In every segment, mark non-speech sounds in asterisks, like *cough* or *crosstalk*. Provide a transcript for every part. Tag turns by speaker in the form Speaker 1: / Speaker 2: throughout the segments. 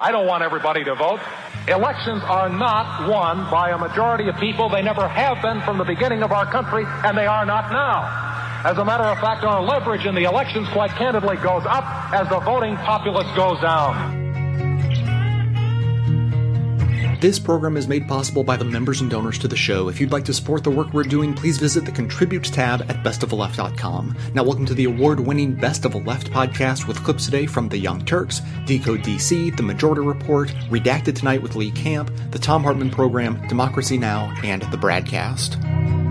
Speaker 1: I don't want everybody to vote. Elections are not won by a majority of people. They never have been from the beginning of our country, and they are not now. As a matter of fact, our leverage in the elections, quite candidly, goes up as the voting populace goes down.
Speaker 2: This program is made possible by the members and donors to the show. If you'd like to support the work we're doing, please visit the Contribute tab at bestoftheleft.com. Now, welcome to the award winning Best of the Left podcast with clips today from The Young Turks, Decode DC, The Majority Report, Redacted Tonight with Lee Camp, The Thom Hartmann Program, Democracy Now!, and The Bradcast.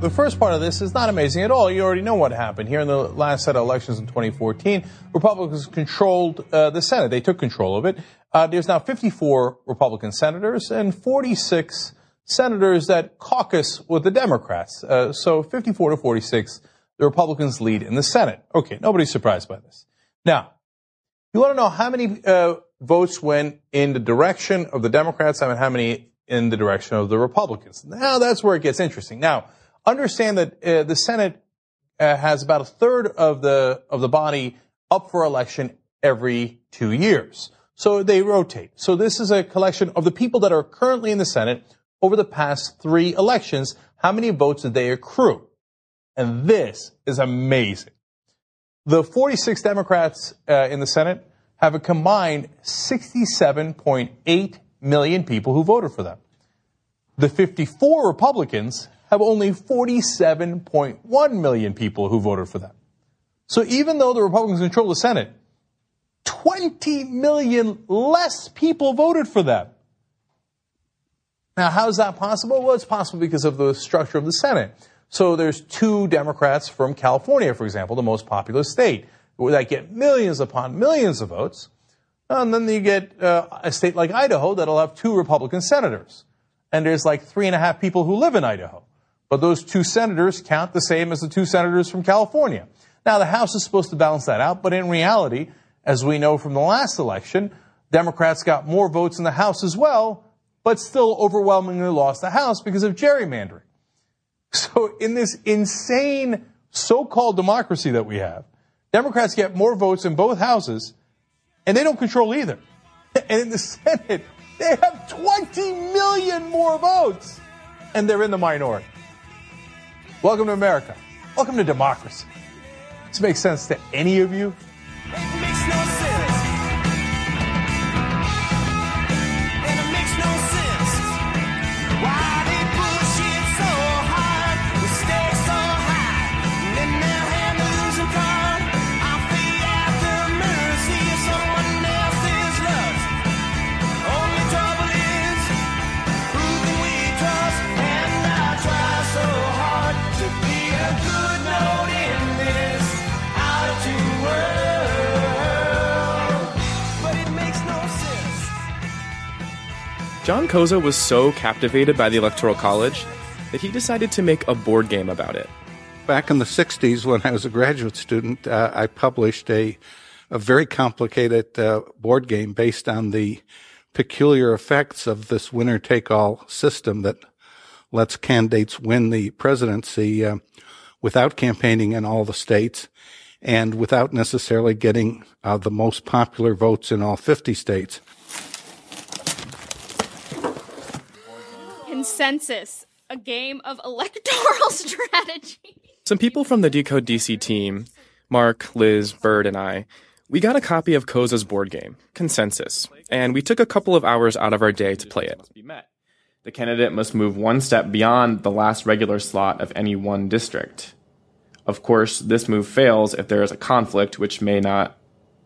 Speaker 3: The first part of this is not amazing at all. You already know what happened. Here in the last set of elections in 2014, Republicans controlled uh, the Senate. They took control of it. Uh, there's now 54 Republican senators and 46 senators that caucus with the Democrats. Uh, so 54 to 46, the Republicans lead in the Senate. Okay, nobody's surprised by this. Now, you want to know how many uh, votes went in the direction of the Democrats and how many in the direction of the Republicans. Now that's where it gets interesting. Now, understand that uh, the Senate uh, has about a third of the of the body up for election every two years. So they rotate. So this is a collection of the people that are currently in the Senate over the past three elections. How many votes did they accrue? And this is amazing. The 46 Democrats uh, in the Senate have a combined 67.8 million people who voted for them. The 54 Republicans have only 47.1 million people who voted for them. So even though the Republicans control the Senate, 20 million less people voted for them. Now, how is that possible? Well, it's possible because of the structure of the Senate. So there's two Democrats from California, for example, the most populous state, that get millions upon millions of votes. And then you get uh, a state like Idaho that'll have two Republican senators. And there's like three and a half people who live in Idaho. But those two senators count the same as the two senators from California. Now, the House is supposed to balance that out, but in reality, as we know from the last election, Democrats got more votes in the House as well, but still overwhelmingly lost the House because of gerrymandering. *laughs* So in this insane so-called democracy that we have, Democrats get more votes in both houses, and they don't control either. *laughs* And in the Senate, they have 20 million more votes, and they're in the minority. Welcome to America. Welcome to democracy. This make sense to any of you?
Speaker 4: John Koza was so captivated by the Electoral College that he decided to make a board game about it.
Speaker 5: Back in the 60s, when I was a graduate student, uh, I published a, a very complicated uh, board game based on the peculiar effects of this winner take all system that lets candidates win the presidency uh, without campaigning in all the states and without necessarily getting uh, the most popular votes in all 50 states.
Speaker 6: Consensus, a game of *laughs* electoral *laughs* strategy.
Speaker 4: Some people from the Decode DC team, Mark, Liz, Bird, and I, we got a copy of Koza's board game, Consensus, and we took a couple of hours out of our day to play it. The candidate must move one step beyond the last regular slot of any one district. Of course, this move fails if there is a conflict which may not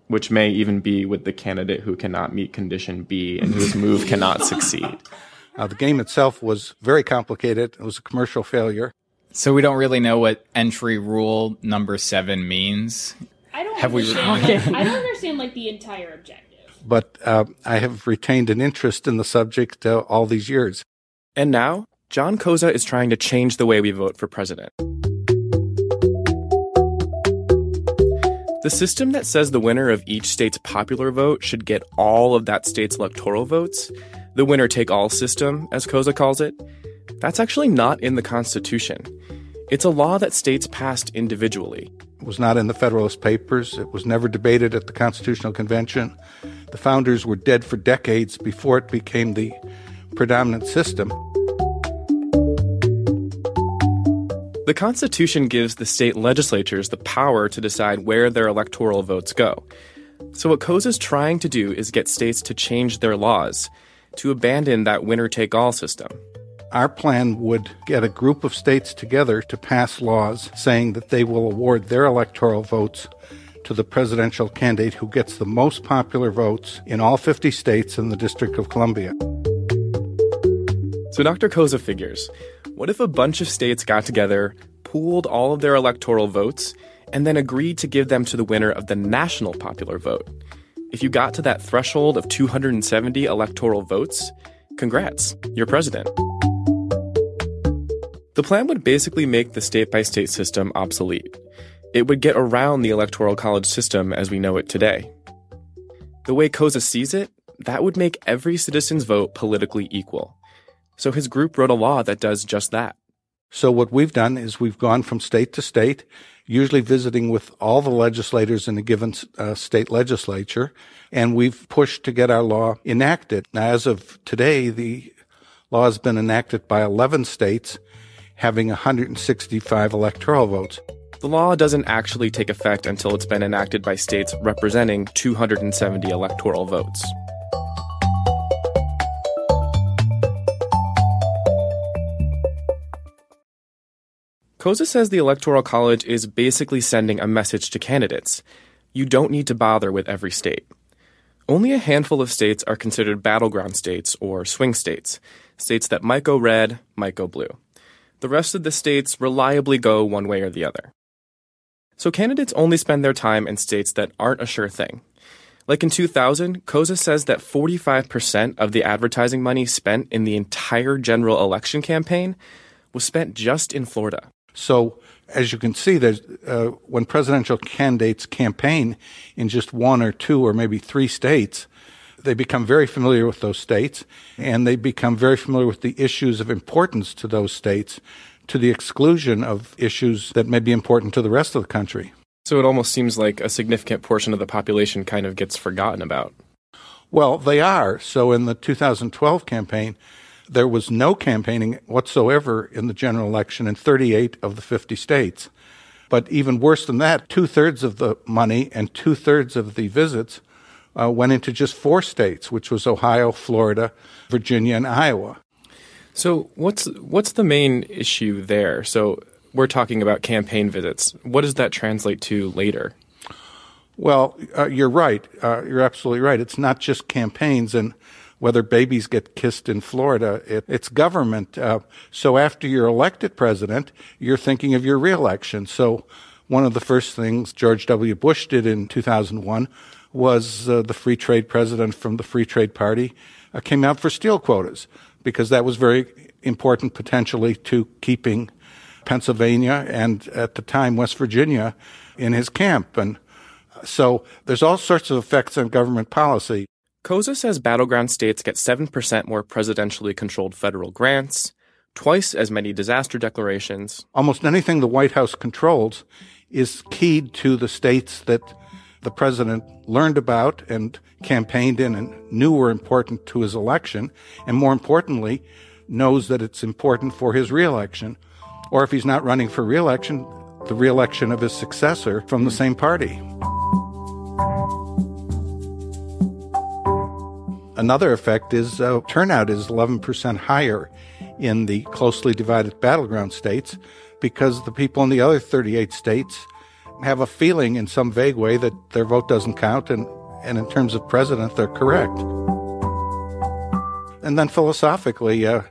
Speaker 4: which may even be with the candidate who cannot meet condition B and whose move cannot succeed. *laughs*
Speaker 5: Uh, the game itself was very complicated. It was a commercial failure.
Speaker 7: So we don't really know what entry rule number seven means.
Speaker 6: I don't
Speaker 7: Have we
Speaker 6: understand.
Speaker 7: re-
Speaker 6: I don't understand like the entire objective.
Speaker 5: But uh, I have retained an interest in the subject uh, all these years.
Speaker 4: And now, John Koza is trying to change the way we vote for president. The system that says the winner of each state's popular vote should get all of that state's electoral votes, the winner take all system, as Koza calls it, That's actually not in the Constitution. It's a law that states passed individually.
Speaker 5: It was not in the Federalist Papers. It was never debated at the Constitutional Convention. The founders were dead for decades before it became the predominant system.
Speaker 4: The Constitution gives the state legislatures the power to decide where their electoral votes go. So, what Koza is trying to do is get states to change their laws, to abandon that winner take all system.
Speaker 5: Our plan would get a group of states together to pass laws saying that they will award their electoral votes to the presidential candidate who gets the most popular votes in all 50 states and the District of Columbia.
Speaker 4: So Dr. Koza figures what if a bunch of states got together, pooled all of their electoral votes, and then agreed to give them to the winner of the national popular vote? If you got to that threshold of 270 electoral votes, congrats, you're president. The plan would basically make the state by state system obsolete. It would get around the electoral college system as we know it today. The way Koza sees it, that would make every citizen's vote politically equal. So his group wrote a law that does just that.
Speaker 5: So what we've done is we've gone from state to state, usually visiting with all the legislators in a given uh, state legislature, and we've pushed to get our law enacted. Now, as of today, the law has been enacted by 11 states, having 165 electoral votes.
Speaker 4: The law doesn't actually take effect until it's been enacted by states representing 270 electoral votes. Koza says the Electoral College is basically sending a message to candidates. You don't need to bother with every state. Only a handful of states are considered battleground states or swing states, states that might go red, might go blue. The rest of the states reliably go one way or the other. So candidates only spend their time in states that aren't a sure thing. Like in 2000, Koza says that 45% of the advertising money spent in the entire general election campaign was spent just in Florida.
Speaker 5: So, as you can see, there's, uh, when presidential candidates campaign in just one or two or maybe three states, they become very familiar with those states and they become very familiar with the issues of importance to those states to the exclusion of issues that may be important to the rest of the country.
Speaker 4: So it almost seems like a significant portion of the population kind of gets forgotten about.
Speaker 5: Well, they are. So in the 2012 campaign, there was no campaigning whatsoever in the general election in 38 of the 50 states. But even worse than that, two thirds of the money and two thirds of the visits uh, went into just four states, which was Ohio, Florida, Virginia, and Iowa.
Speaker 4: So what's what's the main issue there? So we're talking about campaign visits. What does that translate to later?
Speaker 5: Well, uh, you're right. Uh, you're absolutely right. It's not just campaigns, and whether babies get kissed in Florida. It, it's government. Uh, so after you're elected president, you're thinking of your reelection. So one of the first things George W. Bush did in 2001 was uh, the free trade president from the Free Trade Party uh, came out for steel quotas because that was very important potentially to keeping Pennsylvania and at the time West Virginia in his camp. And so there's all sorts of effects on government policy.
Speaker 4: Koza says battleground states get 7% more presidentially controlled federal grants, twice as many disaster declarations.
Speaker 5: Almost anything the White House controls is keyed to the states that the president learned about and campaigned in and knew were important to his election, and more importantly, knows that it's important for his reelection. Or if he's not running for reelection, the reelection of his successor from the hmm. same party. Another effect is uh, turnout is 11% higher in the closely divided battleground states because the people in the other 38 states have a feeling in some vague way that their vote doesn't count, and, and in terms of president, they're correct. And then philosophically, uh,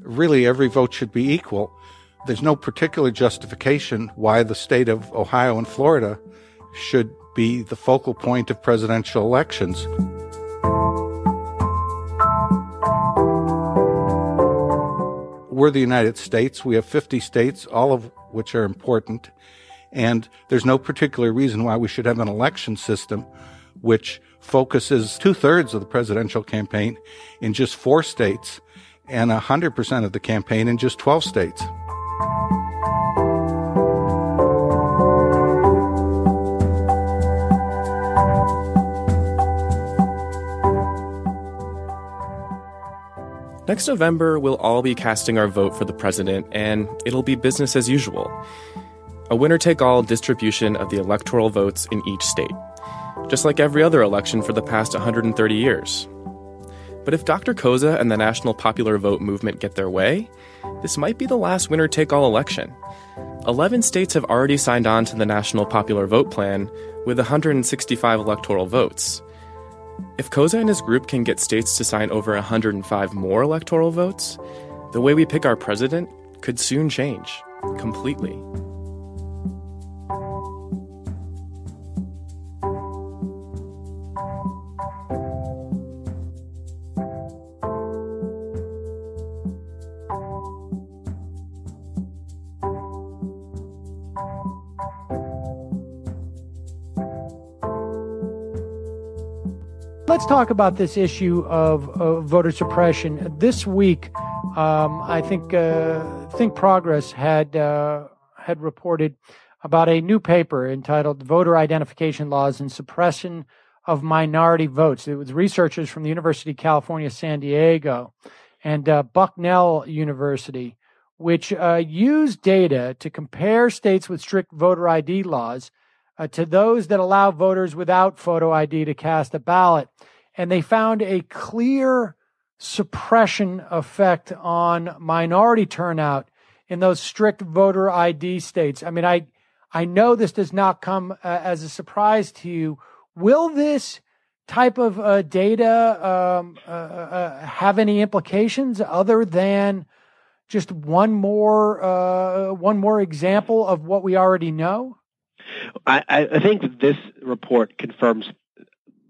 Speaker 5: really every vote should be equal. There's no particular justification why the state of Ohio and Florida should be the focal point of presidential elections. We're the United States. We have 50 states, all of which are important. And there's no particular reason why we should have an election system which focuses two thirds of the presidential campaign in just four states and 100% of the campaign in just 12 states.
Speaker 4: Next November, we'll all be casting our vote for the president, and it'll be business as usual. A winner take all distribution of the electoral votes in each state, just like every other election for the past 130 years. But if Dr. Koza and the national popular vote movement get their way, this might be the last winner take all election. 11 states have already signed on to the National Popular Vote Plan with 165 electoral votes. If Koza and his group can get states to sign over 105 more electoral votes, the way we pick our president could soon change completely.
Speaker 8: Let's talk about this issue of, of voter suppression. This week, um, I think uh, Think Progress had uh, had reported about a new paper entitled "Voter Identification Laws and Suppression of Minority Votes." It was researchers from the University of California, San Diego, and uh, Bucknell University, which uh, used data to compare states with strict voter ID laws uh, to those that allow voters without photo ID to cast a ballot. And they found a clear suppression effect on minority turnout in those strict voter ID states. I mean, I, I know this does not come uh, as a surprise to you. Will this type of uh, data um, uh, uh have any implications other than just one more uh, one more example of what we already know?
Speaker 9: I, I think this report confirms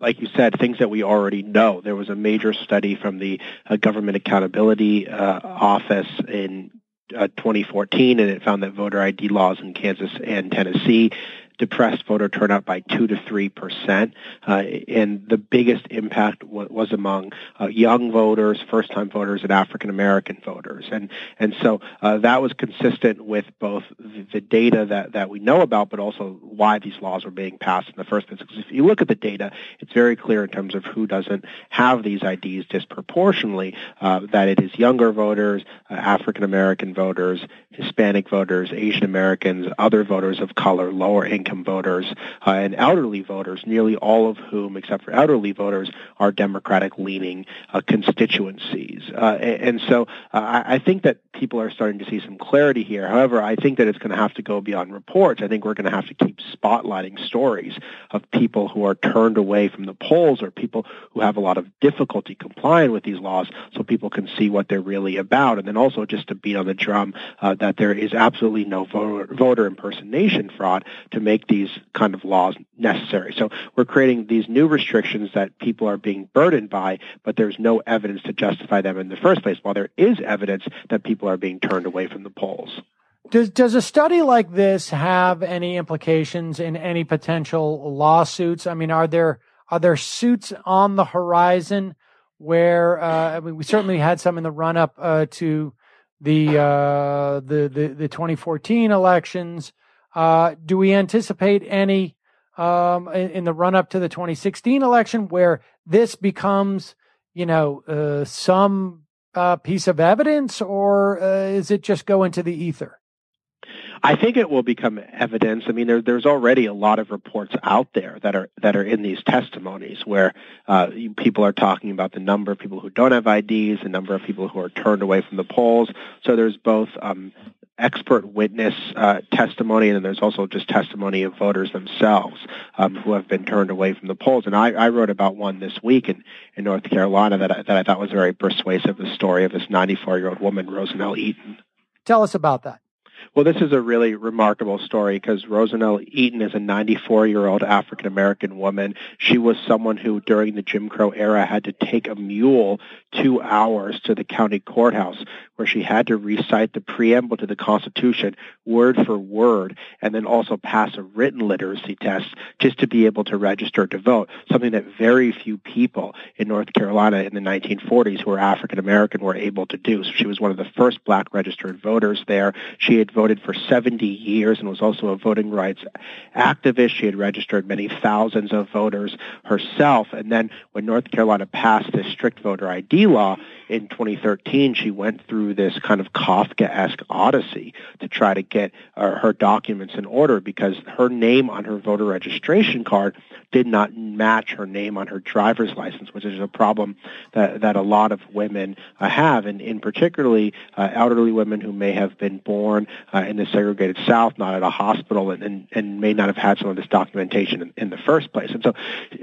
Speaker 9: like you said, things that we already know. There was a major study from the uh, Government Accountability uh, Office in uh, 2014, and it found that voter ID laws in Kansas and Tennessee depressed voter turnout by two to three percent, uh, and the biggest impact w- was among uh, young voters, first-time voters, and African American voters, and and so uh, that was consistent with both the, the, data that that we know about, but also why these laws were being passed in the first place. Because if you look at the data, it's very clear in terms of who doesn't have these IDs disproportionately uh, that it is younger voters, uh, African American voters, Hispanic voters, Asian Americans, other voters of color, lower income voters, uh, and elderly voters, nearly all of whom, except for elderly voters, are Democratic leaning uh, constituencies. Uh, and so I think that people are starting to see some clarity here. However, I think that it's going to have to go beyond reports. I think we're going to have to keep spotlighting stories of people who are turned away from the polls or people who have a lot of difficulty complying with these laws so people can see what they're really about. And then also just to beat on the drum uh, that there is absolutely no voter, voter impersonation fraud to make these kind of laws necessary. So we're creating these new restrictions that people are being burdened by, but there's no evidence to justify them in the first place, while there is evidence that people are being turned away from the polls.
Speaker 8: Does does a study like this have any implications in any potential lawsuits? I mean, are there are there suits on the horizon where uh, I mean, we certainly had some in the run up uh, to the, uh, the, the, the 2014 elections. Uh, do we anticipate any um, in, in, the run up to the 2016 election where this becomes, you know, uh, some uh, piece of evidence, or uh, is it just go into the ether?
Speaker 9: I think it will become evidence. I mean, there, there's already a lot of reports out there that are that are in these testimonies where uh, people are talking about the number of people who don't have IDs, the number of people who are turned away from the polls. So there's both um, expert witness uh, testimony, and then there's also just testimony of voters themselves um, who have been turned away from the polls. And I, I wrote about one this week in, in North Carolina that I, that I thought was very persuasive. The story of this 94 year old woman, Rosanell Eaton.
Speaker 8: Tell us about that.
Speaker 9: Well, this is a really remarkable story because Rosanell Eaton is a 94-year-old African American woman. She was someone who, during the Jim Crow era, had to take a mule two hours to the county courthouse where she had to recite the preamble to the Constitution word for word and then also pass a written literacy test just to be able to register to vote, something that very few people in North Carolina in the 1940s who were African American were able to do. So she was one of the first black registered voters there. She had voted for 70 years and was also a voting rights activist. She had registered many thousands of voters herself. And then when North Carolina passed this strict voter ID law in 2013, she went through this kind of Kafka-esque odyssey to try to get uh, her documents in order because her name on her voter registration card did not match her name on her driver's license, which is a problem that, that a lot of women uh, have, and in particularly uh, elderly women who may have been born uh, in the segregated South, not at a hospital, and, and, and may not have had some of this documentation in, in the first place. And so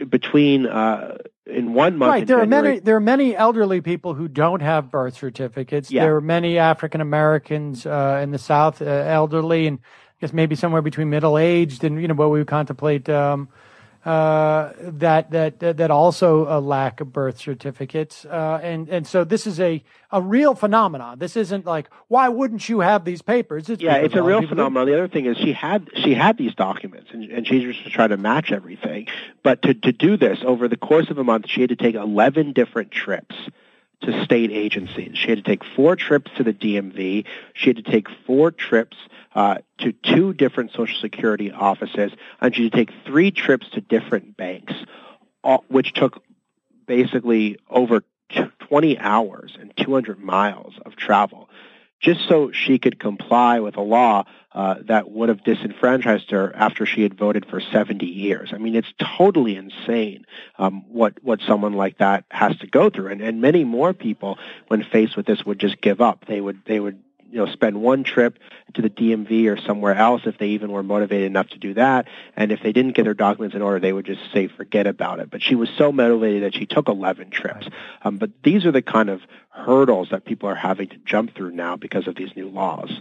Speaker 9: between uh, in one month.
Speaker 8: Right. There January, are many. There are many elderly people who don't have birth certificates. Yeah. There are many African Americans uh, in the South, uh, elderly, and I guess maybe somewhere between middle aged and you know what we would contemplate. Um, uh, that that that also uh, lack of birth certificates, uh, and and so this is a a real phenomenon. This isn't like why wouldn't you have these papers?
Speaker 9: It's yeah, it's a real phenomenon. The other thing is she had she had these documents, and, and she just tried to match everything. But to to do this over the course of a month, she had to take eleven different trips to state agencies. She had to take four trips to the DMV. She had to take four trips uh, to two different Social Security offices, and she had to take three trips to different banks, all, which took basically over 20 hours and 200 miles of travel just so she could comply with a law uh, that would have disenfranchised her after she had voted for 70 years. I mean, it's totally insane um, what what someone like that has to go through, and and many more people, when faced with this, would just give up. They would they would you know spend one trip to the DMV or somewhere else if they even were motivated enough to do that. And if they didn't get their documents in order, they would just say forget about it. But she was so motivated that she took 11 trips. Um, but these are the kind of hurdles that people are having to jump through now because of these new laws.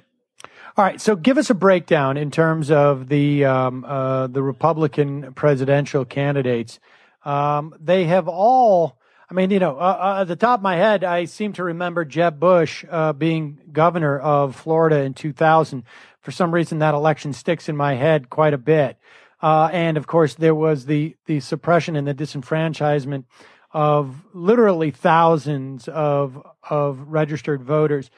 Speaker 8: All right, so give us a breakdown in terms of the um, uh, the Republican presidential candidates. Um, they have all I mean, you know, uh, uh, at the top of my head, I seem to remember Jeb Bush uh, being governor of Florida in 2000. For some reason, that election sticks in my head quite a bit. Uh, and of course, there was the the suppression and the disenfranchisement of literally thousands of of registered voters.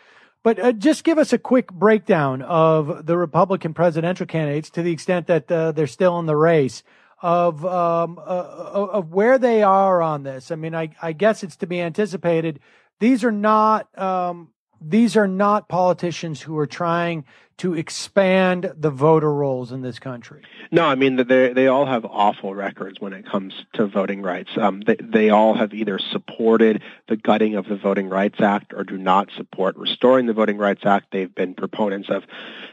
Speaker 8: But uh, just give us a quick breakdown of the Republican presidential candidates to the extent that uh, they're still in the race of um, uh, uh, of where they are on this. I mean, I, I guess it's to be anticipated. These are not um, these are not politicians who are trying to expand the voter rolls in this country.
Speaker 9: No, I mean they they all have awful records when it comes to voting rights. Um, they they all have either supported the gutting of the Voting Rights Act or do not support restoring the Voting Rights Act. They've been proponents of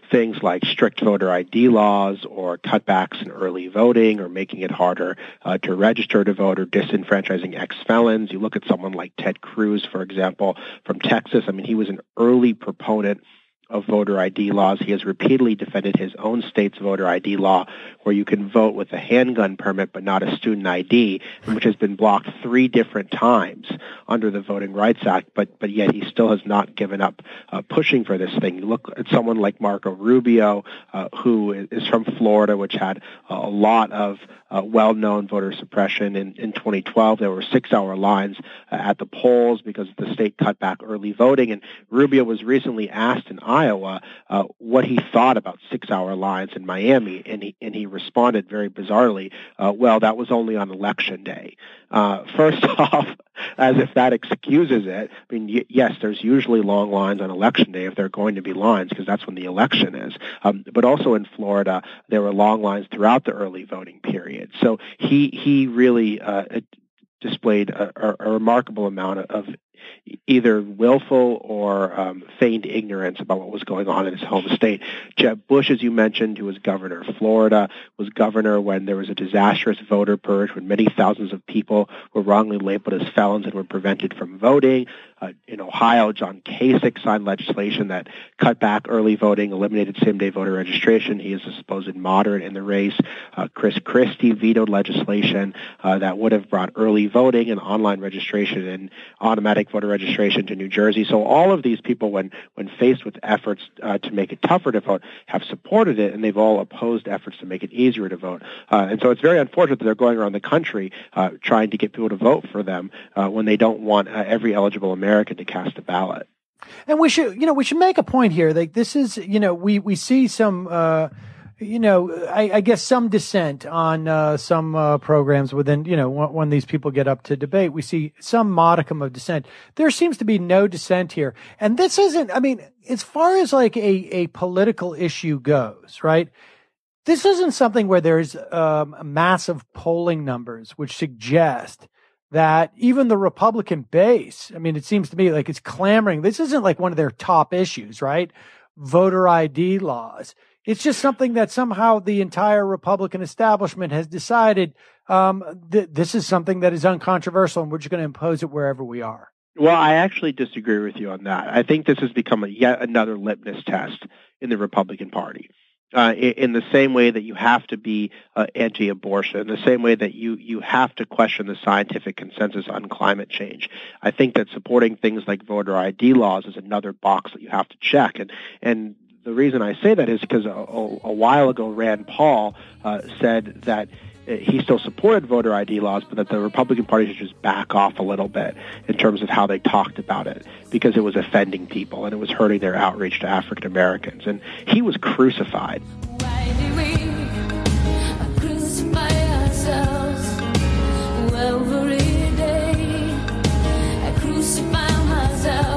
Speaker 9: things like strict voter ID laws or cutbacks in early voting or making it harder uh, to register to vote or disenfranchising ex-felons. You look at someone like Ted Cruz, for example, from Texas. I mean, he was an early proponent of voter ID laws. He has repeatedly defended his own state's voter ID law where you can vote with a handgun permit but not a student ID, which has been blocked three different times under the Voting Rights Act, but, but yet he still has not given up uh, pushing for this thing. You look at someone like Marco Rubio, uh, who is from Florida, which had a lot of uh, well-known voter suppression. In, in 2012, there were six-hour lines uh, at the polls because the state cut back early voting, and Rubio was recently asked in Iowa uh, what he thought about six-hour lines in Miami, and he and he responded very bizarrely, uh, "Well, that was only on election day." Uh, first *laughs* off, as if that excuses it. I mean, y- yes, there's usually long lines on election day if there are going to be lines because that's when the election is. Um, but also in Florida, there were long lines throughout the early voting period. So he he really uh, displayed a, a, remarkable amount of either willful or um, feigned ignorance about what was going on in his home state. Jeb Bush, as you mentioned, who was governor of Florida, was governor when there was a disastrous voter purge, when many thousands of people were wrongly labeled as felons and were prevented from voting. Uh, in Ohio, John Kasich signed legislation that cut back early voting, eliminated same-day voter registration. He is a supposed moderate in the race. Uh, Chris Christie vetoed legislation uh, that would have brought early voting and online registration and automatic voter registration to New Jersey. So all of these people, when when faced with efforts uh, to make it tougher to vote, have supported it, and they've all opposed efforts to make it easier to vote. Uh, and so it's very unfortunate that they're going around the country uh, trying to get people to vote for them when they don't want every eligible American American to cast a ballot.
Speaker 8: And we should, you know, we should make a point here. Like this is, you know, we we see some, uh, you know, I, I guess some dissent on uh, some uh, programs within, you know, when, when, these people get up to debate, we see some modicum of dissent. There seems to be no dissent here, and this isn't. I mean, as far as like a a political issue goes, right? This isn't something where there's um, massive polling numbers which suggest that even the Republican base, I mean, it seems to me like it's clamoring. This isn't like one of their top issues, right? Voter ID laws. It's just something that somehow the entire Republican establishment has decided um, th- this is something that is uncontroversial and we're just going to impose it wherever we are.
Speaker 9: Well, I actually disagree with you on that. I think this has become a yet another litmus test in the Republican Party uh, in the same way that you have to be uh, anti-abortion, in the same way that you, you have to question the scientific consensus on climate change. I think that supporting things like voter ID laws is another box that you have to check. And, and the reason I say that is because a, a, a while ago Rand Paul uh, said that he still supported voter ID laws, but that the Republican Party should just back off a little bit in terms of how they talked about it because it was offending people and it was hurting their outreach to African Americans. And he was crucified.
Speaker 2: Nothing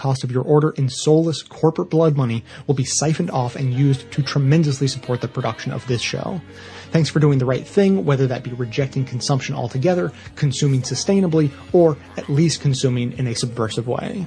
Speaker 2: cost of your order in soulless corporate blood money will be siphoned off and used to tremendously support the production of this show. Thanks for doing the right thing, whether that be rejecting consumption altogether, consuming sustainably, or at least consuming in a subversive way.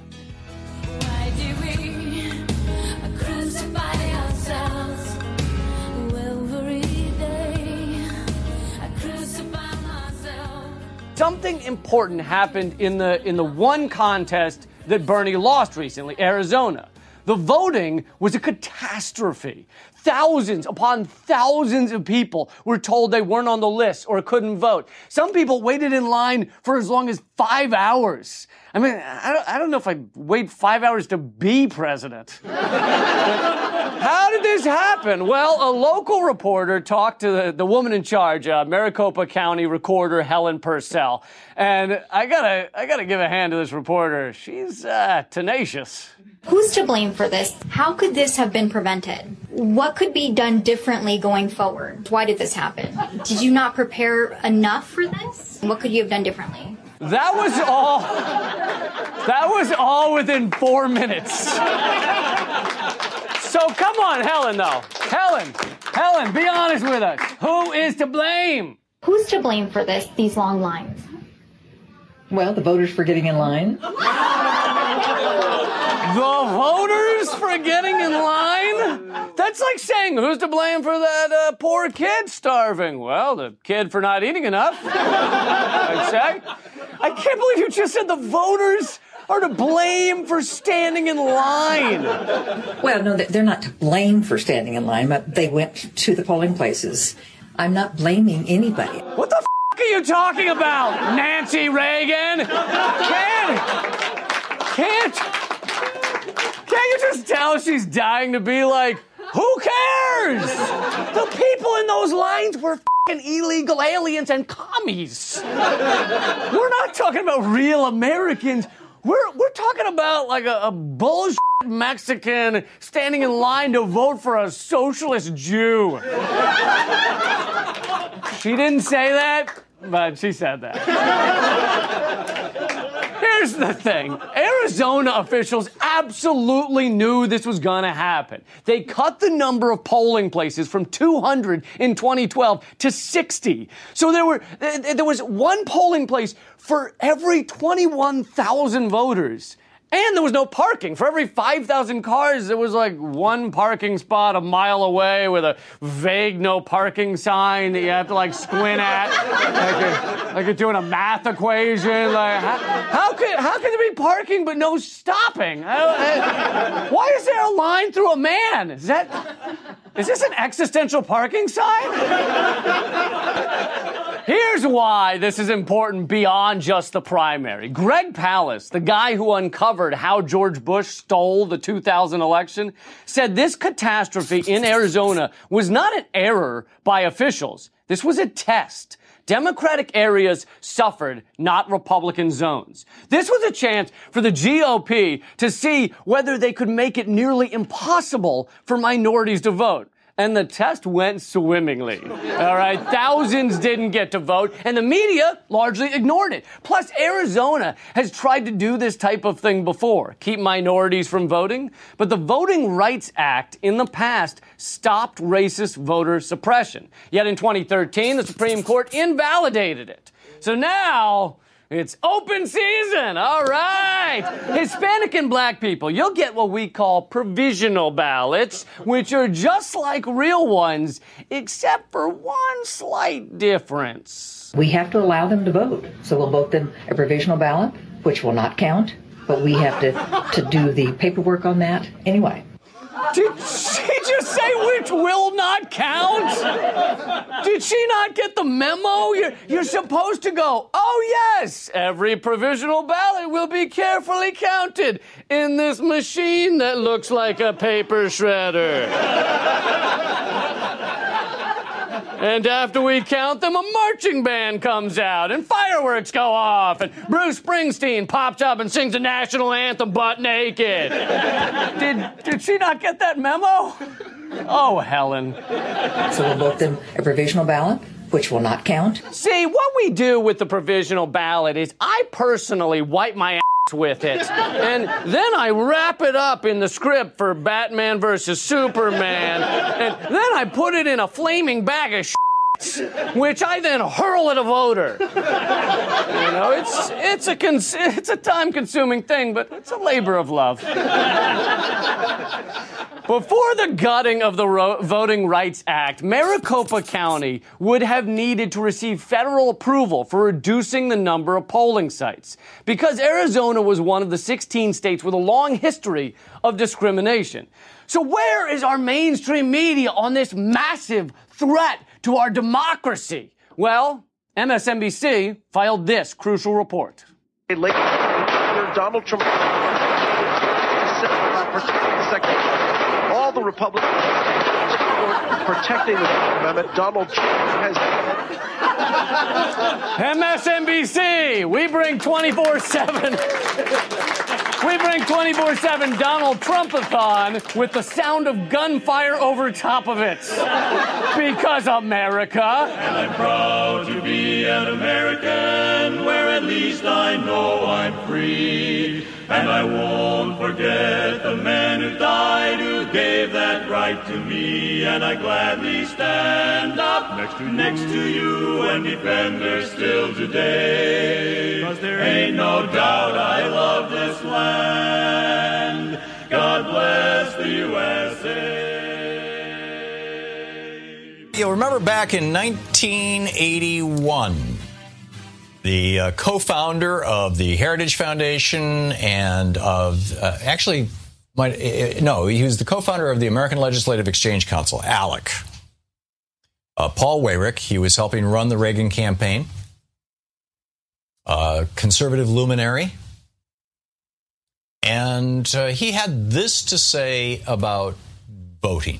Speaker 10: Something important happened in the in the one contest that Bernie lost recently, Arizona. The voting was a catastrophe. Thousands upon thousands of people were told they weren't on the list or couldn't vote. Some people waited in line for as long as five hours. I mean, I don't, I don't know if I'd wait five hours to be president. *laughs* How did this happen? Well, a local reporter talked to the, the woman in charge, uh, Maricopa County recorder Helen Purcell, and I gotta, I gotta give a hand to this reporter. She's uh, tenacious.
Speaker 11: Who's to blame for this? How could this have been prevented? What could be done differently going forward? Why did this happen? Did you not prepare enough for this? What could you have done differently?
Speaker 10: That was all. That was all within four minutes. So come on, Helen, though. Helen, Helen, be honest with us. Who is to blame?
Speaker 11: Who's to blame for this, these long lines?
Speaker 12: Well, the voters for getting in line.
Speaker 10: the voters for getting in line? That's like saying, who's to blame for that uh, poor kid starving? Well, the kid for not eating enough, I'd say. I can't believe you just said the voters are to blame for standing in line.
Speaker 12: Well, no, they're not to blame for standing in line, but they went to the polling places. I'm not blaming anybody.
Speaker 10: What the f- are you talking about, Nancy Reagan? Can't, can't, can't you just tell she's dying to be like, who cares? The people in those lines were illegal aliens and commies. We're not talking about real Americans. We're, we're talking about like a, a bullshit Mexican standing in line to vote for a socialist Jew. She didn't say that, but she said that. Here's the thing Arizona officials absolutely knew this was going to happen. They cut the number of polling places from 200 in 2012 to 60. So there were there was one polling place for every 21,000 voters. And there was no parking. For every 5,000 cars, there was like one parking spot a mile away with a vague no parking sign that you have to like squint at. like, you're, like you're doing a math equation. Like, how, how could, how could there be parking but no stopping? I, I, why is there a line through a man? Is that, is this an existential parking sign? Here's why this is important beyond just the primary. Greg Palast, the guy who uncovered how George Bush stole the 2000 election, said this catastrophe in Arizona was not an error by officials. This was a test. Democratic areas suffered, not Republican zones. This was a chance for the GOP to see whether they could make it nearly impossible for minorities to vote. And the test went swimmingly. All right. Thousands didn't get to vote, and the media largely ignored it. Plus, Arizona has tried to do this type of thing before keep minorities from voting. But the Voting Rights Act in the past stopped racist voter suppression. Yet in 2013, the Supreme Court invalidated it. So now, it's open season. All right. Hispanic and black people, you'll get what we call provisional ballots, which are just like real ones, except for one slight difference.
Speaker 12: We have to allow them to vote. So we'll vote them a provisional ballot, which will not count, but we have to, to do the paperwork on that anyway.
Speaker 10: Did she just say which will not count? Did she not get the memo? You're, you're supposed to go, oh yes, every provisional ballot will be carefully counted in this machine that looks like a paper shredder. And after we count them, a marching band comes out and fireworks go off and Bruce Springsteen pops up and sings the national anthem butt naked. did, did she not get that memo? Oh, Helen.
Speaker 12: So we'll vote them a provisional ballot, which will not count.
Speaker 10: See, what we do with the provisional ballot is I personally wipe my ass with it. And then I wrap it up in the script for Batman versus Superman. And then I put it in a flaming bag of which I then hurl at a voter. You know, it's it's a cons- it's a time-consuming thing, but it's a labor of love. Before the gutting of the Ro- Voting Rights Act, Maricopa County would have needed to receive federal approval for reducing the number of polling sites because Arizona was one of the 16 states with a long history of discrimination. So, where is our mainstream media on this massive threat to our democracy? Well, MSNBC filed this crucial report.
Speaker 13: Donald Trump all the Republicans protecting the Amendment. Donald Trump has.
Speaker 10: MSNBC, we bring 24 7. We bring 24 7 Donald Trumpathon with the sound of gunfire over top of it. Because America.
Speaker 14: And I'm proud to be an American where at least I know I'm free. And I won't forget the men who died who gave that right to me. And I gladly stand up next to, next to you and defend her still today. Cause there ain't no doubt I love this land. God bless the USA.
Speaker 15: You'll remember back in 1981 the uh, co-founder of the Heritage Foundation and of uh, actually, my, no, he was the co-founder of the American Legislative Exchange Council, ALEC. Uh, Paul Weyrich, he was helping run the Reagan campaign. Uh, conservative luminary. And uh, he had this to say about voting.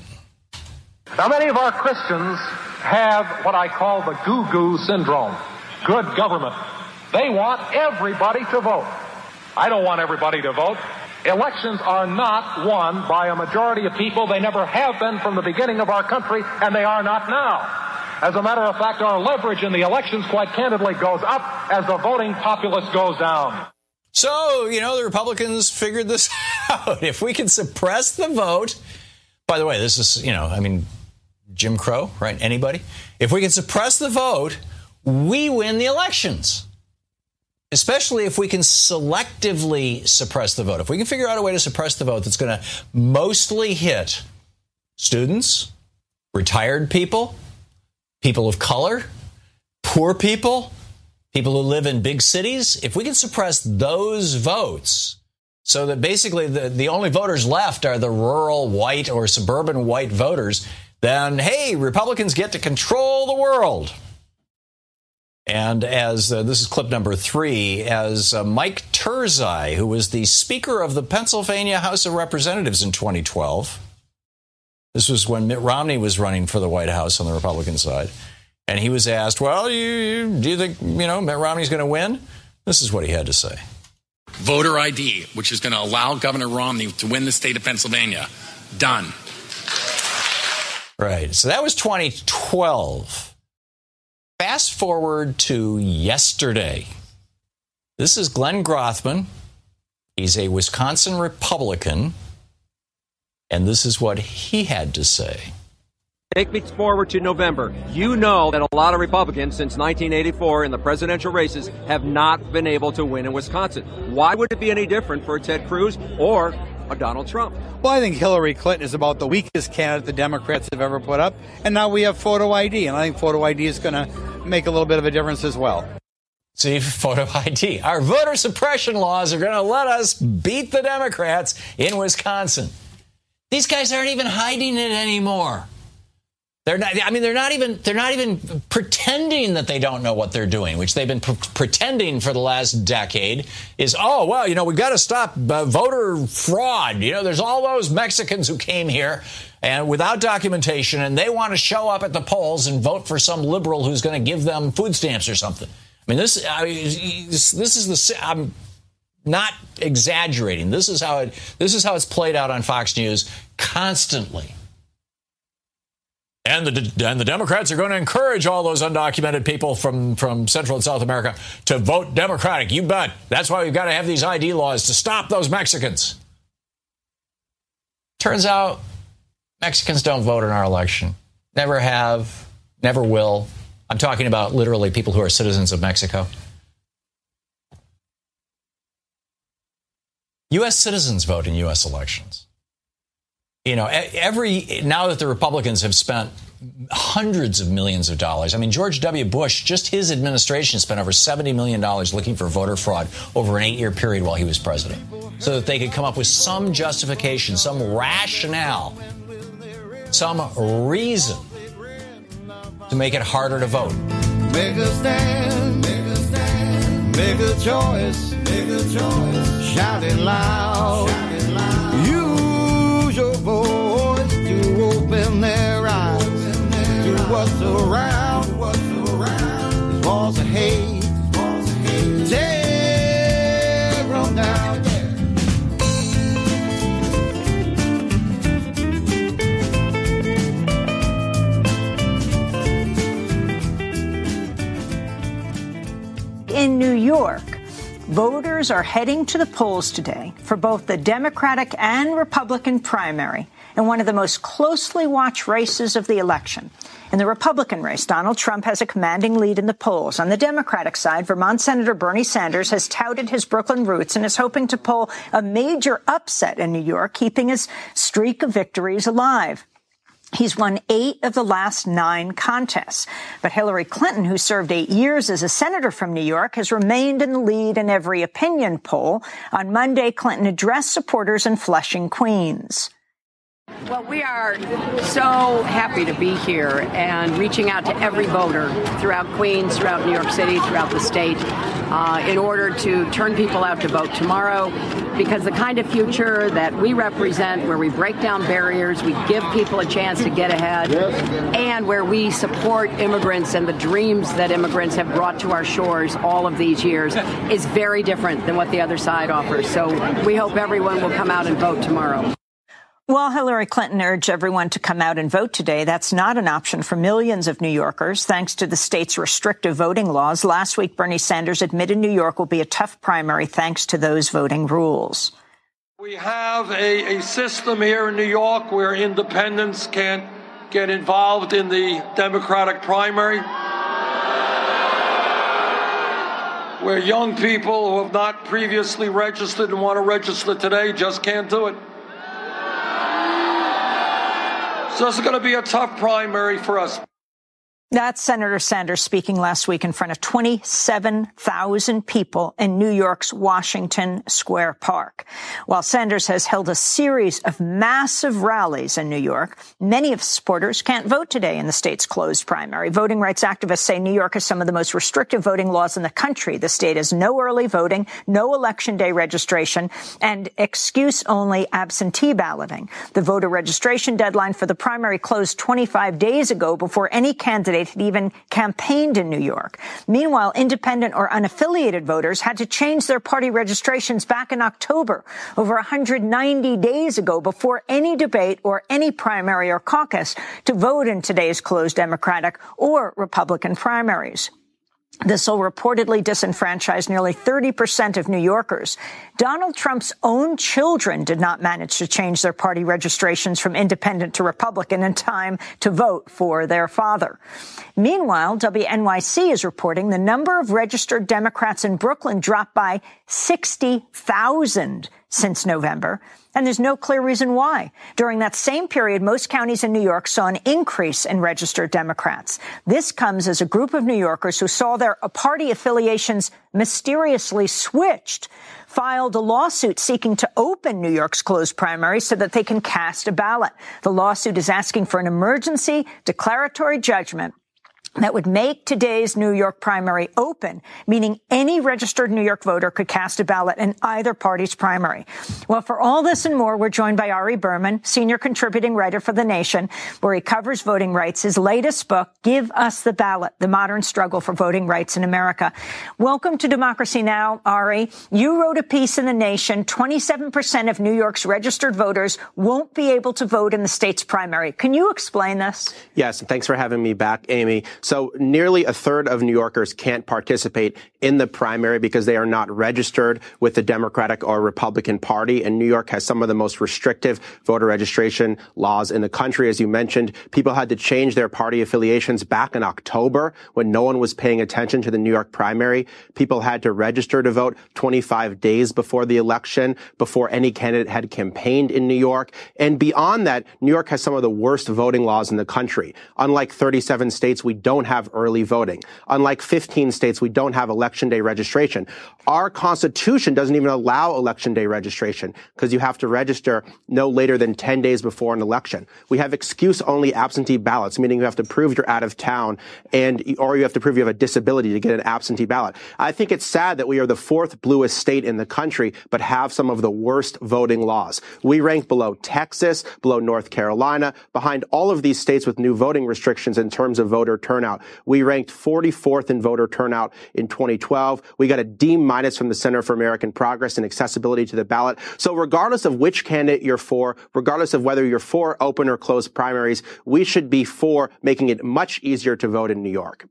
Speaker 1: Now, many of our Christians have what I call the goo goo syndrome good government. They want everybody to vote. I don't want everybody to vote. Elections are not won by a majority of people. They never have been from the beginning of our country, and they are not now. As a matter of fact, our leverage in the elections, quite candidly, goes up as the voting populace goes down.
Speaker 15: So, you know, the Republicans figured this *laughs* out. If we can suppress the vote, by the way, this is, you know, I mean, Jim Crow, right? Anybody? If we can suppress the vote, we win the elections. Especially if we can selectively suppress the vote. If we can figure out a way to suppress the vote that's going to mostly hit students, retired people, people of color, poor people, people who live in big cities, if we can suppress those votes so that basically the, the only voters left are the rural white or suburban white voters, then hey, Republicans get to control the world. And as uh, this is clip number three, as uh, Mike Turzai, who was the Speaker of the Pennsylvania House of Representatives in 2012, this was when Mitt Romney was running for the White House on the Republican side, and he was asked, "Well, you, you, do you think you know Mitt Romney's going to win?" This is what he had to say.
Speaker 16: Voter ID, which is going to allow Governor Romney to win the state of Pennsylvania, done.
Speaker 15: Right. So that was 2012. Fast forward to yesterday. This is Glenn Grothman. He's a Wisconsin Republican. And this is what he had to say.
Speaker 17: Take me forward to November. You know that a lot of Republicans since 1984 in the presidential races have not been able to win in Wisconsin. Why would it be any different for Ted Cruz or a Donald Trump?
Speaker 18: Well, I think Hillary Clinton is about the weakest candidate the Democrats have ever put up. And now we have photo ID, and I think photo ID is going to make a little bit of a difference as well.
Speaker 15: See, *laughs* photo ID. Our voter suppression laws are going to let us beat the Democrats in Wisconsin. These guys aren't even hiding it anymore. They're not. I mean, they're not even. They're not even pretending that they don't know what they're doing, which they've been pr- pretending for the last decade. Is oh well, you know, we've got to stop uh, voter fraud. You know, there's all those Mexicans who came here and without documentation, and they want to show up at the polls and vote for some liberal who's going to give them food stamps or something. I mean, this. I mean, this, is the. I'm not exaggerating. This is how it. This is how it's played out on Fox News constantly. And the, and the Democrats are going to encourage all those undocumented people from, from Central and South America to vote Democratic. You bet. That's why we've got to have these ID laws to stop those Mexicans. Turns out Mexicans don't vote in our election. Never have, never will. I'm talking about literally people who are citizens of Mexico. U.S. citizens vote in U.S. elections you know, every now that the Republicans have spent hundreds of millions of dollars. I mean, George W. Bush, just his administration spent over $70 million looking for voter fraud over an eight year period while he was president so that they could come up with some justification, some rationale, some reason to make it harder to vote.
Speaker 19: Make a stand, make a stand, make a choice, make a choice, shout it loud. Shout it loud. You your voice to open their eyes to what's around, what's around, walls of hate, walls of hate, tear them down.
Speaker 20: In New York, Voters are heading to the polls today for both the Democratic and Republican primary in one of the most closely watched races of the election. In the Republican race, Donald Trump has a commanding lead in the polls. On the Democratic side, Vermont Senator Bernie Sanders has touted his Brooklyn roots and is hoping to pull a major upset in New York, keeping his streak of victories alive. He's won eight of the last nine contests. But Hillary Clinton, who served eight years as a senator from New York, has remained in the lead in every opinion poll. On Monday, Clinton addressed supporters in Flushing, Queens.
Speaker 21: Well, we are so happy to be here and reaching out to every voter throughout Queens, throughout New York City, throughout the state, uh, in order to turn people out to vote tomorrow. Because the kind of future that we represent, where we break down barriers, we give people a chance to get ahead, and where we support immigrants and the dreams that immigrants have brought to our shores all of these years, is very different than what the other side offers. So we hope everyone will come out and vote tomorrow.
Speaker 20: While Hillary Clinton urged everyone to come out and vote today, that's not an option for millions of New Yorkers, thanks to the state's restrictive voting laws. Last week, Bernie Sanders admitted New York will be a tough primary thanks to those voting rules.
Speaker 22: We have a, a system here in New York where independents can't get involved in the Democratic primary. Where young people who have not previously registered and want to register today just can't do it. So this is going to be a tough primary for us.
Speaker 20: That's Senator Sanders speaking last week in front of 27,000 people in New York's Washington Square Park. While Sanders has held a series of massive rallies in New York, many of his supporters can't vote today in the state's closed primary. Voting rights activists say New York has some of the most restrictive voting laws in the country. The state has no early voting, no election day registration, and excuse only absentee balloting. The voter registration deadline for the primary closed 25 days ago before any candidate had even campaigned in New York. Meanwhile, independent or unaffiliated voters had to change their party registrations back in October, over 190 days ago, before any debate or any primary or caucus to vote in today's closed Democratic or Republican primaries. This will reportedly disenfranchise nearly 30% of New Yorkers. Donald Trump's own children did not manage to change their party registrations from independent to Republican in time to vote for their father. Meanwhile, WNYC is reporting the number of registered Democrats in Brooklyn dropped by 60,000 since November. And there's no clear reason why. During that same period, most counties in New York saw an increase in registered Democrats. This comes as a group of New Yorkers who saw their party affiliations mysteriously switched filed a lawsuit seeking to open New York's closed primary so that they can cast a ballot. The lawsuit is asking for an emergency declaratory judgment that would make today's New York primary open, meaning any registered New York voter could cast a ballot in either party's primary. Well, for all this and more, we're joined by Ari Berman, senior contributing writer for The Nation, where he covers voting rights. His latest book, Give Us the Ballot, The Modern Struggle for Voting Rights in America. Welcome to Democracy Now, Ari. You wrote a piece in The Nation, 27% of New York's registered voters won't be able to vote in the state's primary. Can you explain this?
Speaker 23: Yes, and thanks for having me back, Amy. So nearly a third of New Yorkers can't participate in the primary because they are not registered with the Democratic or Republican Party. And New York has some of the most restrictive voter registration laws in the country. As you mentioned, people had to change their party affiliations back in October when no one was paying attention to the New York primary. People had to register to vote 25 days before the election, before any candidate had campaigned in New York. And beyond that, New York has some of the worst voting laws in the country. Unlike 37 states, we don't have early voting. Unlike 15 states, we don't have election day registration. Our constitution doesn't even allow election day registration because you have to register no later than 10 days before an election. We have excuse only absentee ballots, meaning you have to prove you're out of town and, or you have to prove you have a disability to get an absentee ballot. I think it's sad that we are the fourth bluest state in the country, but have some of the worst voting laws. We rank below Texas, below North Carolina, behind all of these states with new voting restrictions in terms of voter turnout. We ranked 44th in voter turnout in 2012. We got a D minus from the Center for American Progress in accessibility to the ballot. So regardless of which candidate you're for, regardless of whether you're for open or closed primaries, we should be for making it much easier to vote in New York.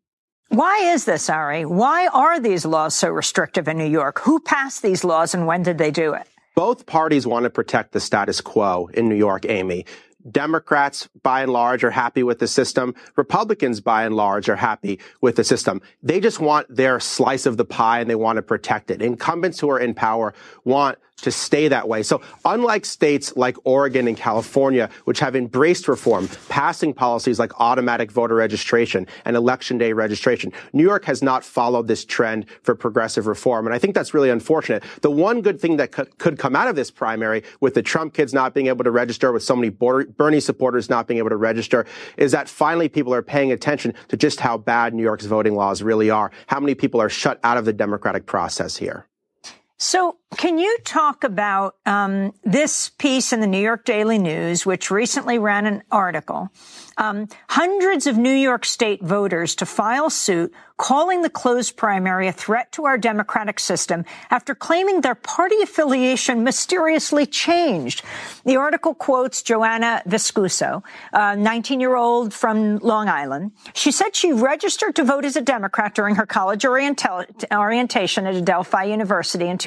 Speaker 20: Why is this, Ari? Why are these laws so restrictive in New York? Who passed these laws and when did they do it?
Speaker 23: Both parties want to protect the status quo in New York, Amy. Democrats, by and large, are happy with the system. Republicans, by and large, are happy with the system. They just want their slice of the pie and they want to protect it. Incumbents who are in power want to stay that way. So unlike states like Oregon and California, which have embraced reform, passing policies like automatic voter registration and election day registration, New York has not followed this trend for progressive reform. And I think that's really unfortunate. The one good thing that could come out of this primary with the Trump kids not being able to register, with so many Bernie supporters not being able to register, is that finally people are paying attention to just how bad New York's voting laws really are. How many people are shut out of the democratic process here?
Speaker 20: So, can you talk about um, this piece in the New York Daily News, which recently ran an article? Um, hundreds of New York State voters to file suit calling the closed primary a threat to our democratic system after claiming their party affiliation mysteriously changed. The article quotes Joanna Viscuso, a 19 year old from Long Island. She said she registered to vote as a Democrat during her college orientation at Adelphi University in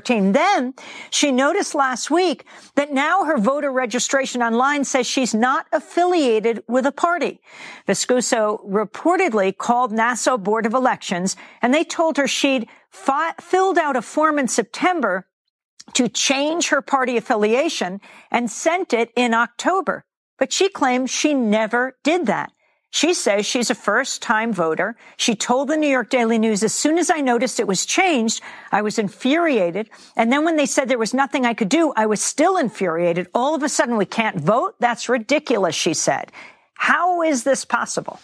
Speaker 20: 2014. Then she noticed last week that now her voter registration online says she's not affiliated with a party. Viscuso reportedly called Nassau Board of Elections and they told her she'd fi- filled out a form in September to change her party affiliation and sent it in October. But she claims she never did that. She says she's a first time voter. She told the New York Daily News, as soon as I noticed it was changed, I was infuriated. And then when they said there was nothing I could do, I was still infuriated. All of a sudden we can't vote. That's ridiculous, she said. How is this possible?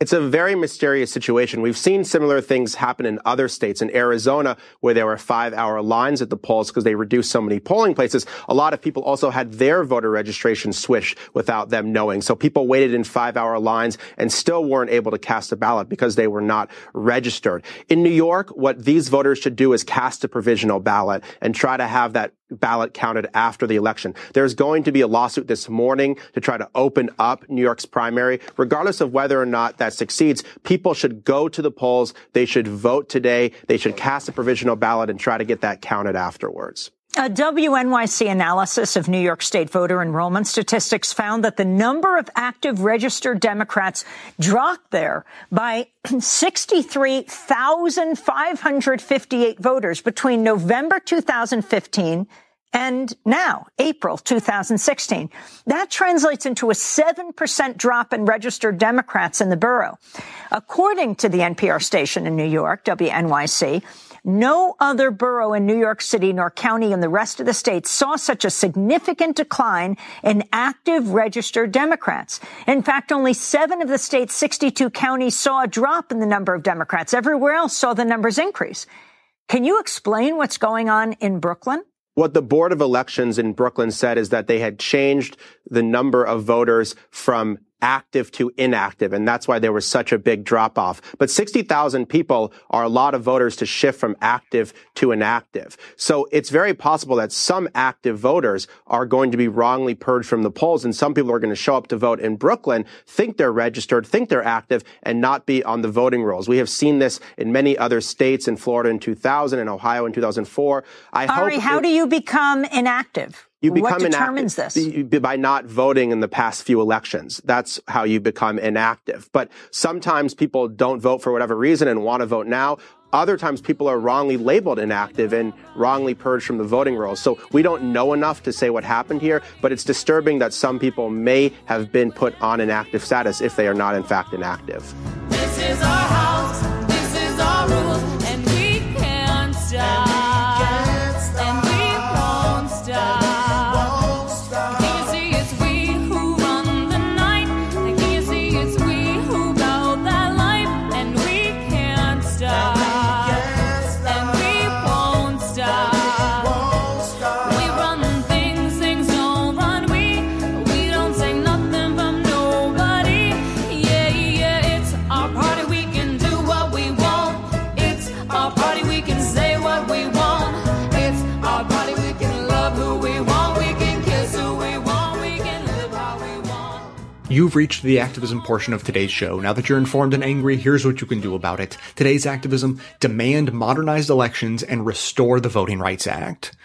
Speaker 23: It's a very mysterious situation. We've seen similar things happen in other states. In Arizona, where there were five hour lines at the polls because they reduced so many polling places, a lot of people also had their voter registration switched without them knowing. So people waited in five hour lines and still weren't able to cast a ballot because they were not registered. In New York, what these voters should do is cast a provisional ballot and try to have that ballot counted after the election. There's going to be a lawsuit this morning to try to open up New York's primary. Regardless of whether or not that succeeds, people should go to the polls. They should vote today. They should cast a provisional ballot and try to get that counted afterwards.
Speaker 20: A WNYC analysis of New York State voter enrollment statistics found that the number of active registered Democrats dropped there by *clears throat* 63,558 voters between November 2015 and now, April 2016. That translates into a 7% drop in registered Democrats in the borough. According to the NPR station in New York, WNYC, no other borough in New York City nor county in the rest of the state saw such a significant decline in active registered Democrats. In fact, only seven of the state's 62 counties saw a drop in the number of Democrats. Everywhere else saw the numbers increase. Can you explain what's going on in Brooklyn?
Speaker 23: What the Board of Elections in Brooklyn said is that they had changed the number of voters from active to inactive. And that's why there was such a big drop off. But 60,000 people are a lot of voters to shift from active to inactive. So it's very possible that some active voters are going to be wrongly purged from the polls. And some people are going to show up to vote in Brooklyn, think they're registered, think they're active and not be on the voting rolls. We have seen this in many other states in Florida in 2000 and Ohio in 2004.
Speaker 20: I Ari, hope how it, do you become inactive?
Speaker 23: You become what
Speaker 20: determines
Speaker 23: inactive this? by not voting in the past few elections. That's how you become inactive. But sometimes people don't vote for whatever reason and want to vote now. Other times people are wrongly labeled inactive and wrongly purged from the voting rolls. So we don't know enough to say what happened here, but it's disturbing that some people may have been put on inactive status if they are not in fact inactive. This is our house.
Speaker 2: You've reached the activism portion of today's show. Now that you're informed and angry, here's what you can do about it. Today's activism, demand modernized elections and restore the Voting Rights Act.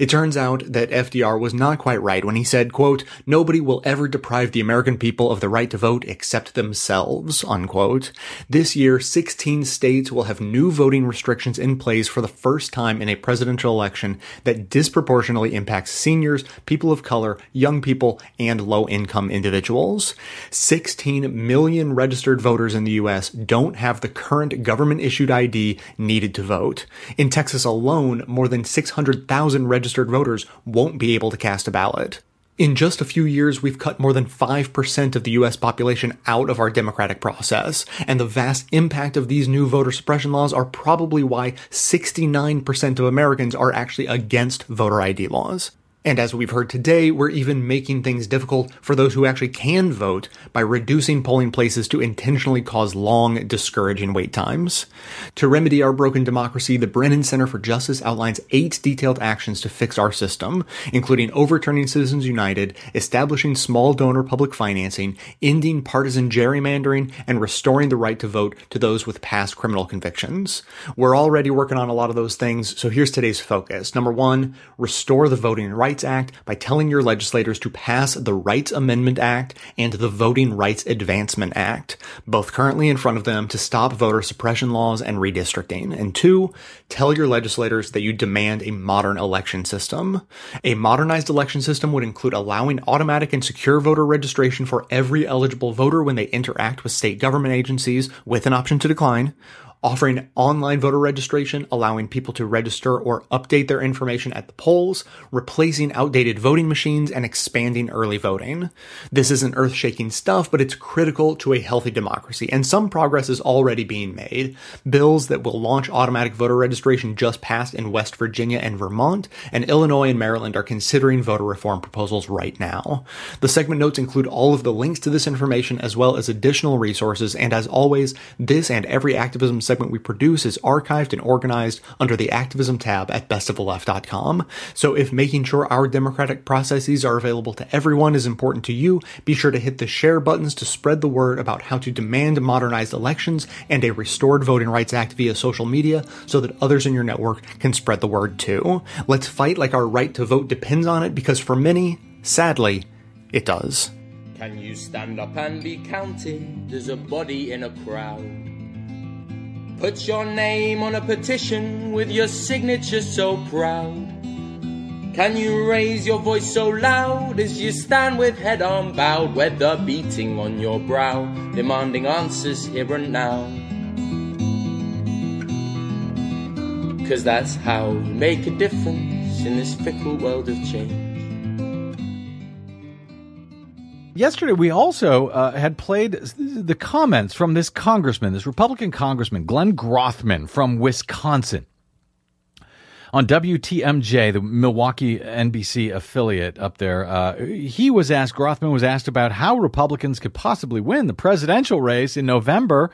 Speaker 2: It turns out that FDR was not quite right when he said, quote, nobody will ever deprive the American people of the right to vote except themselves, unquote. This year, 16 states will have new voting restrictions in place for the first time in a presidential election that disproportionately impacts seniors, people of color, young people, and low income individuals. 16 million registered voters in the US don't have the current government issued ID needed to vote. In Texas alone, more than 600,000 registered voters won't be able to cast a ballot. In just a few years, we've cut more than 5% of the US population out of our democratic process, and the vast impact of these new voter suppression laws are probably why 69% of Americans are actually against voter ID laws. And as we've heard today, we're even making things difficult for those who actually can vote by reducing polling places to intentionally cause long, discouraging wait times. To remedy our broken democracy, the Brennan Center for Justice outlines eight detailed actions to fix our system, including overturning Citizens United, establishing small donor public financing, ending partisan gerrymandering, and restoring the right to vote to those with past criminal convictions. We're already working on a lot of those things, so here's today's focus. Number one, restore the Voting Rights Act by telling your legislators to pass the Rights Amendment Act and the Voting Rights Advancement Act, both currently in front of them to stop voter suppression laws and redistricting. And two, tell your legislators that you demand a modern election system. A modernized election system would include allowing automatic and secure voter registration for every eligible voter when they interact with state government agencies with an option to decline, offering online voter registration, allowing people to register or update their information at the polls, replacing outdated voting machines, and expanding early voting. This isn't earth shaking stuff, but it's critical to a healthy democracy, and some progress is already being made. Bills that will launch automatic voter registration just passed in West Virginia and Vermont, and Illinois and Maryland are considering voter reform proposals right now. The segment notes include all of the links to this information as well as additional resources, and as always, this and every activism segment we produce is archived and organized under the activism tab at bestoftheleft.com. So if making sure our democratic processes are available to everyone is important to you, be sure to hit the share buttons to spread the word about how to demand modernized elections and a restored Voting Rights Act via social media so that others in your network can spread the word too. Let's fight like our right to vote depends on it because for many, sadly, it does.
Speaker 24: Can you stand up and be counted as a body in a crowd? Put your name on a petition with your signature so proud. Can you raise your voice so loud as you stand with head unbowed, weather beating on your brow, demanding answers here and now? Cause that's how you make a difference in this fickle world of change.
Speaker 25: Yesterday, we also uh, had played the comments from this congressman, this Republican congressman, Glenn Grothman from Wisconsin. On WTMJ, the Milwaukee NBC affiliate up there, uh, he was asked, Grothman was asked about how Republicans could possibly win the presidential race in November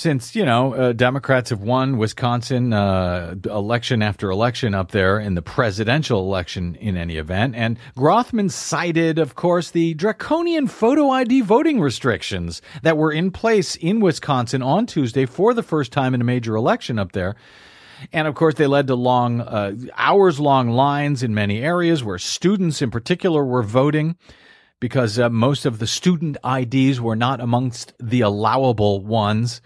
Speaker 25: since you know uh, Democrats have won Wisconsin uh, election after election up there in the presidential election in any event, and Grothman cited, of course, the draconian photo ID voting restrictions that were in place in Wisconsin on Tuesday for the first time in a major election up there. And of course, they led to long, uh, hours long lines in many areas where students in particular were voting because uh, most of the student IDs were not amongst the allowable ones.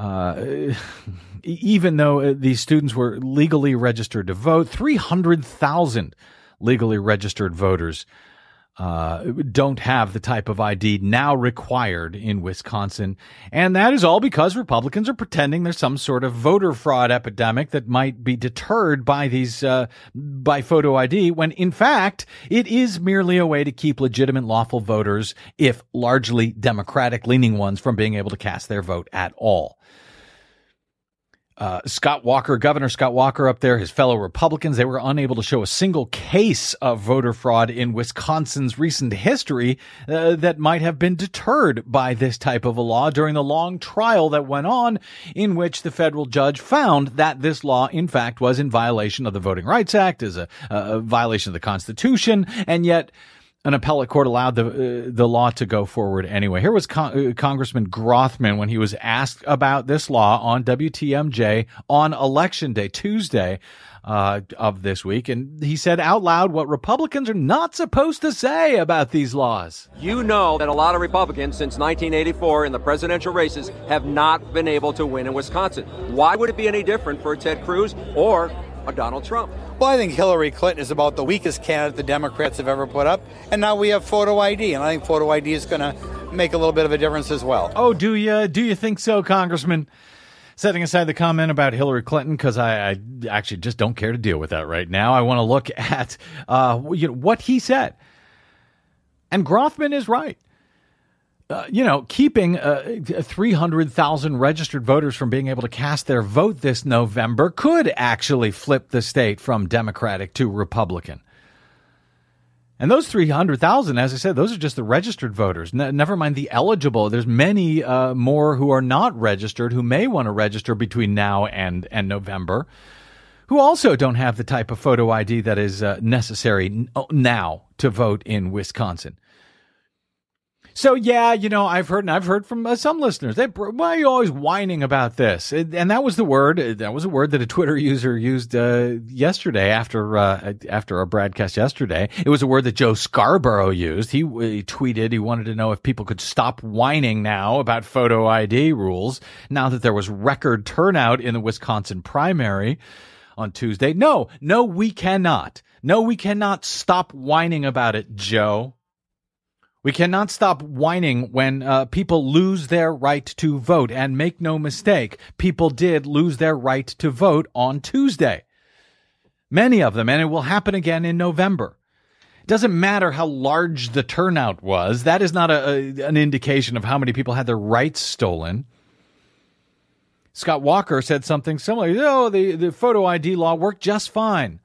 Speaker 25: Uh, *laughs* even though uh, these students were legally registered to vote, 300,000 legally registered voters uh, don't have the type of ID now required in Wisconsin. And that is all because Republicans are pretending there's some sort of voter fraud epidemic that might be deterred by these, uh, by photo ID, when in fact, it is merely a way to keep legitimate lawful voters, if largely Democratic leaning ones, from being able to cast their vote at all. Uh, Scott Walker, Governor Scott Walker up there, his fellow Republicans, they were unable to show a single case of voter fraud in Wisconsin's recent history uh, that might have been deterred by this type of a law during the long trial that went on in which the federal judge found that this law, in fact, was in violation of the Voting Rights Act, is a, a violation of the Constitution, and yet an appellate court allowed the uh, the law to go forward anyway. Here was Con- uh, Congressman Grothman when he was asked about this law on WTMJ on election day, Tuesday uh, of this week, and he said out loud what Republicans are not supposed to say about these laws.
Speaker 17: You know that a lot of Republicans since 1984 in the presidential races have not been able to win in Wisconsin. Why would it be any different for Ted Cruz or Donald Trump?
Speaker 18: Well, I think Hillary Clinton is about the weakest candidate the Democrats have ever put up, and now we have photo ID, and I think photo ID is going to make a little bit of a difference as well.
Speaker 25: Oh, do you? Do you think so, Congressman? Setting aside the comment about Hillary Clinton, because I, I, actually just don't care to deal with that right now. I want to look *laughs* at uh, you know, what he said. And Grothman is right. Uh, you know, keeping uh, 300,000 registered voters from being able to cast their vote this November could actually flip the state from Democratic to Republican. And those 300,000, as I said, those are just the registered voters. Ne- never mind the eligible. There's many uh, more who are not registered who may want to register between now and, and November who also don't have the type of photo ID that is uh, necessary now to vote in Wisconsin. So yeah, you know, I've heard and I've heard from uh, some listeners. They, why are you always whining about this? And that was the word. Uh, that was a word that a Twitter user used uh, yesterday after uh, after our broadcast yesterday. It was a word that Joe Scarborough used. He, he tweeted he wanted to know if people could stop whining now about photo ID rules now that there was record turnout in the Wisconsin primary on Tuesday. No, no, we cannot. No, we cannot stop whining about it, Joe. We cannot stop whining when uh, people lose their right to vote. And make no mistake, people did lose their right to vote on Tuesday. Many of them, and it will happen again in November. It doesn't matter how large the turnout was. That is not a, a, an indication of how many people had their rights stolen. Scott Walker said something similar. Oh, the, the photo ID law worked just fine.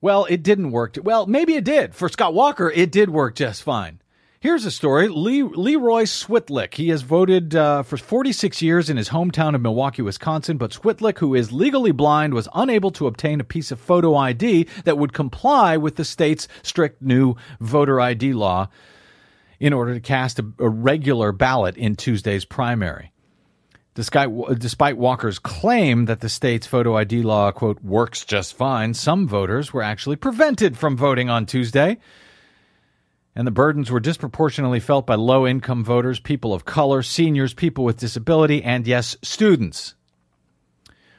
Speaker 25: Well, it didn't work. Well, maybe it did. For Scott Walker, it did work just fine. Here's a story. Lee, Leroy Switlick. He has voted uh, for 46 years in his hometown of Milwaukee, Wisconsin, but Switlick, who is legally blind, was unable to obtain a piece of photo ID that would comply with the state's strict new voter ID law in order to cast a, a regular ballot in Tuesday's primary. Despite, despite Walker's claim that the state's photo ID law, quote, works just fine, some voters were actually prevented from voting on Tuesday and the burdens were disproportionately felt by low income voters, people of color, seniors, people with disability, and yes, students.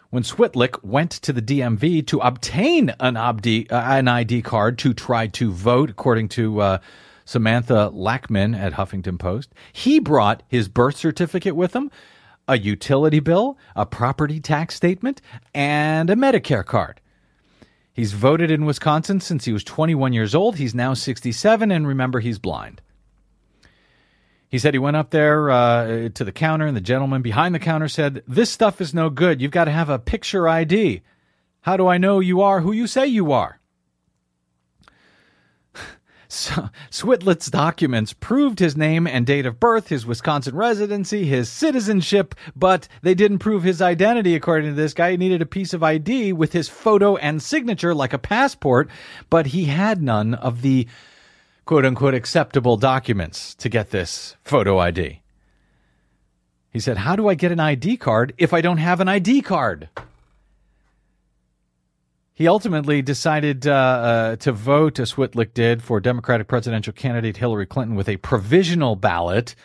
Speaker 25: When Switlick went to the DMV to obtain an, ID, uh, an ID card to try to vote, according to uh, Samantha Lachman at Huffington Post, he brought his birth certificate with him, a utility bill, a property tax statement, and a Medicare card. He's voted in Wisconsin since he was 21 years old. He's now 67, and remember, he's blind. He said he went up there uh, to the counter, and the gentleman behind the counter said, This stuff is no good. You've got to have a picture ID. How do I know you are who you say you are? So, Switlick's documents proved his name and date of birth, his Wisconsin residency, his citizenship, but they didn't prove his identity, according to this guy. He needed a piece of ID with his photo and signature, like a passport, but he had none of the quote unquote acceptable documents to get this photo ID. He said, How do I get an ID card if I don't have an ID card? He ultimately decided uh, uh, to vote, as Switlick did, for Democratic presidential candidate Hillary Clinton with a provisional ballot.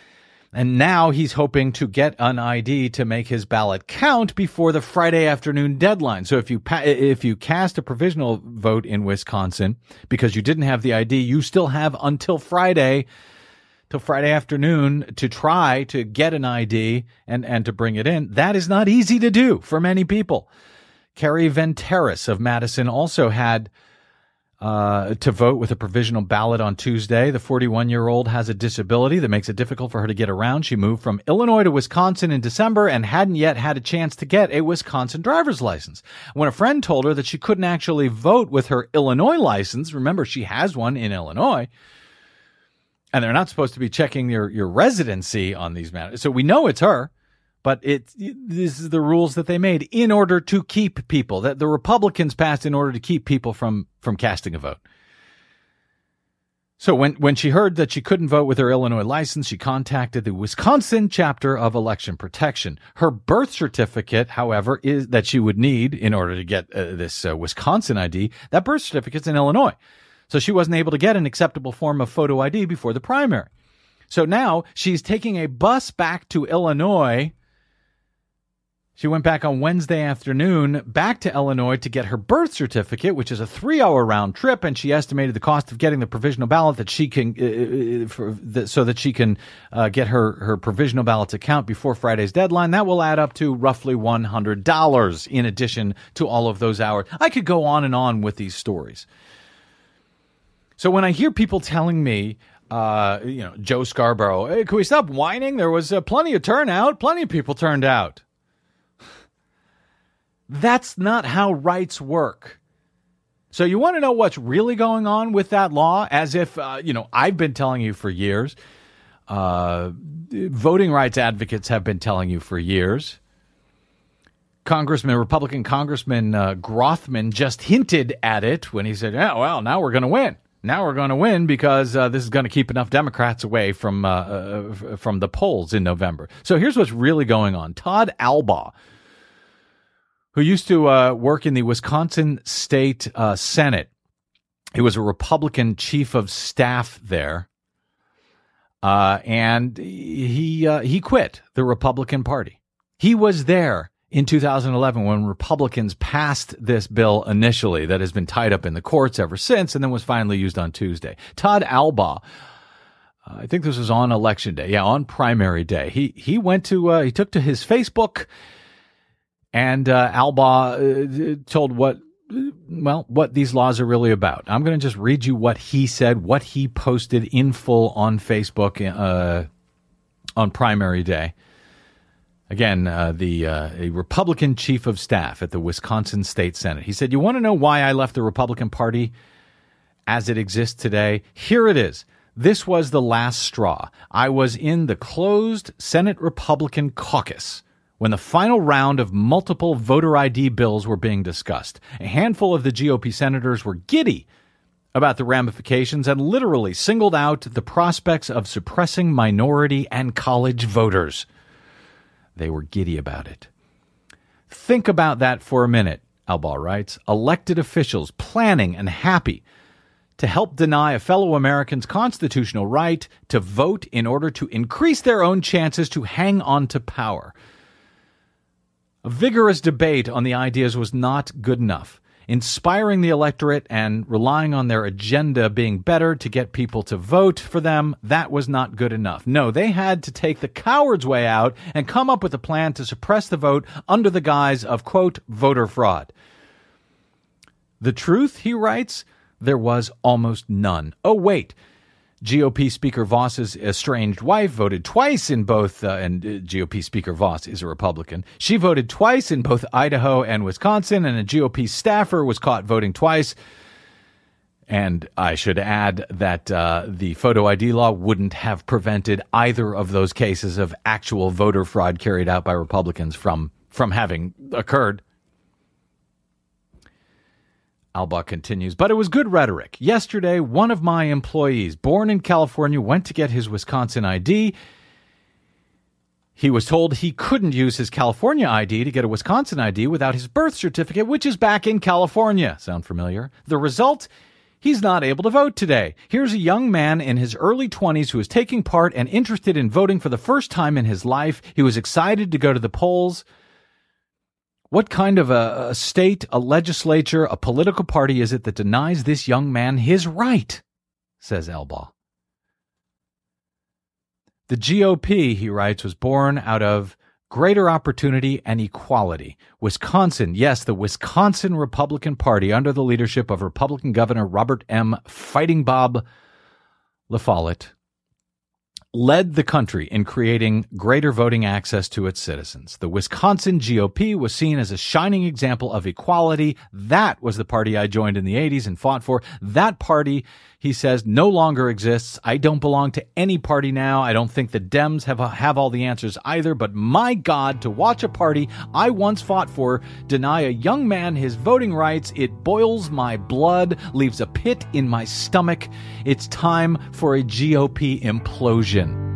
Speaker 25: And now he's hoping to get an ID to make his ballot count before the Friday afternoon deadline. So if you pa- if you cast a provisional vote in Wisconsin because you didn't have the ID, you still have until Friday till Friday afternoon to try to get an ID and and to bring it in. That is not easy to do for many people. Carrie Venteris of Madison also had uh, to vote with a provisional ballot on Tuesday. The 41 year old has a disability that makes it difficult for her to get around. She moved from Illinois to Wisconsin in December and hadn't yet had a chance to get a Wisconsin driver's license. When a friend told her that she couldn't actually vote with her Illinois license, remember she has one in Illinois, and they're not supposed to be checking your, your residency on these matters. So we know it's her but it this is the rules that they made in order to keep people that the Republicans passed in order to keep people from from casting a vote. So when, when she heard that she couldn't vote with her Illinois license, she contacted the Wisconsin chapter of election protection. Her birth certificate, however, is that she would need in order to get uh, this uh, Wisconsin ID. That birth certificate's in Illinois. So she wasn't able to get an acceptable form of photo ID before the primary. So now she's taking a bus back to Illinois she went back on Wednesday afternoon back to Illinois to get her birth certificate, which is a three hour round trip, and she estimated the cost of getting the provisional ballot that she can, uh, uh for, the, so that she can uh, get her, her provisional ballot to count before Friday's deadline. That will add up to roughly $100 in addition to all of those hours. I could go on and on with these stories. So when I hear people telling me, uh, you know, Joe Scarborough, hey, can we stop whining? There was uh, plenty of turnout. Plenty of people turned out. That's not how rights work. So you want to know what's really going on with that law? As if, uh, you know, I've been telling you for years. Uh, voting rights advocates have been telling you for years. Congressman, Republican Congressman uh, Grothman just hinted at it when he said, "Yeah, well, now we're going to win. Now we're going to win because uh, this is going to keep enough Democrats away from uh, uh, from the polls in November." So here's what's really going on: Todd Allbaugh, who used to uh, work in the Wisconsin State uh, Senate. He was a Republican chief of staff there, uh, and he uh, he quit the Republican Party. He was there in 2011 when Republicans passed this bill initially that has been tied up in the courts ever since, and then was finally used on Tuesday. Todd. Uh, I think this was on election day. Yeah, on primary day. He he went to uh, he took to his Facebook and uh, Allbaugh uh, told what well what these laws are really about. I'm going to just read you what he said, what he posted in full on Facebook uh, on primary day. Again, uh, the uh, a Republican chief of staff at the Wisconsin State Senate. He said, "You want to know why I left the Republican Party as it exists today? Here it is." This was the last straw. I was in the closed Senate Republican caucus when the final round of multiple voter ID bills were being discussed. A handful of the GOP senators were giddy about the ramifications and literally singled out the prospects of suppressing minority and college voters. They were giddy about it. Think about that for a minute, Allbaugh writes. Elected officials planning and happy to help deny a fellow American's constitutional right to vote in order to increase their own chances to hang on to power. A vigorous debate on the ideas was not good enough. Inspiring the electorate and relying on their agenda being better to get people to vote for them, that was not good enough. No, they had to take the coward's way out and come up with a plan to suppress the vote under the guise of, quote, voter fraud. The truth, he writes, there was almost none. Oh, wait. GOP Speaker Vos's estranged wife voted twice in both, uh, and uh, GOP Speaker Vos is a Republican. She voted twice in both Idaho and Wisconsin, and a GOP staffer was caught voting twice. And I should add that uh, the photo ID law wouldn't have prevented either of those cases of actual voter fraud carried out by Republicans from from having occurred. Allbaugh continues, but it was good rhetoric. Yesterday, one of my employees, born in California, went to get his Wisconsin ID. He was told he couldn't use his California ID to get a Wisconsin ID without his birth certificate, which is back in California. Sound familiar? The result? He's not able to vote today. Here's a young man in his early 20s who is taking part and interested in voting for the first time in his life. He was excited to go to the polls. What kind of a, a, state, a legislature, a political party is it that denies this young man his right? says Allbaugh. The GOP, he writes, was born out of greater opportunity and equality. Wisconsin, yes, the Wisconsin Republican Party under the leadership of Republican Governor Robert M. Fighting Bob La Follette led the country in creating greater voting access to its citizens. The Wisconsin GOP was seen as a shining example of equality. That was the party I joined in the 80s and fought for. That party, he says, no longer exists. I don't belong to any party now. I don't think the Dems have, have all the answers either. But my God, to watch a party I once fought for deny a young man his voting rights, it boils my blood, leaves a pit in my stomach. It's time for a GOP implosion.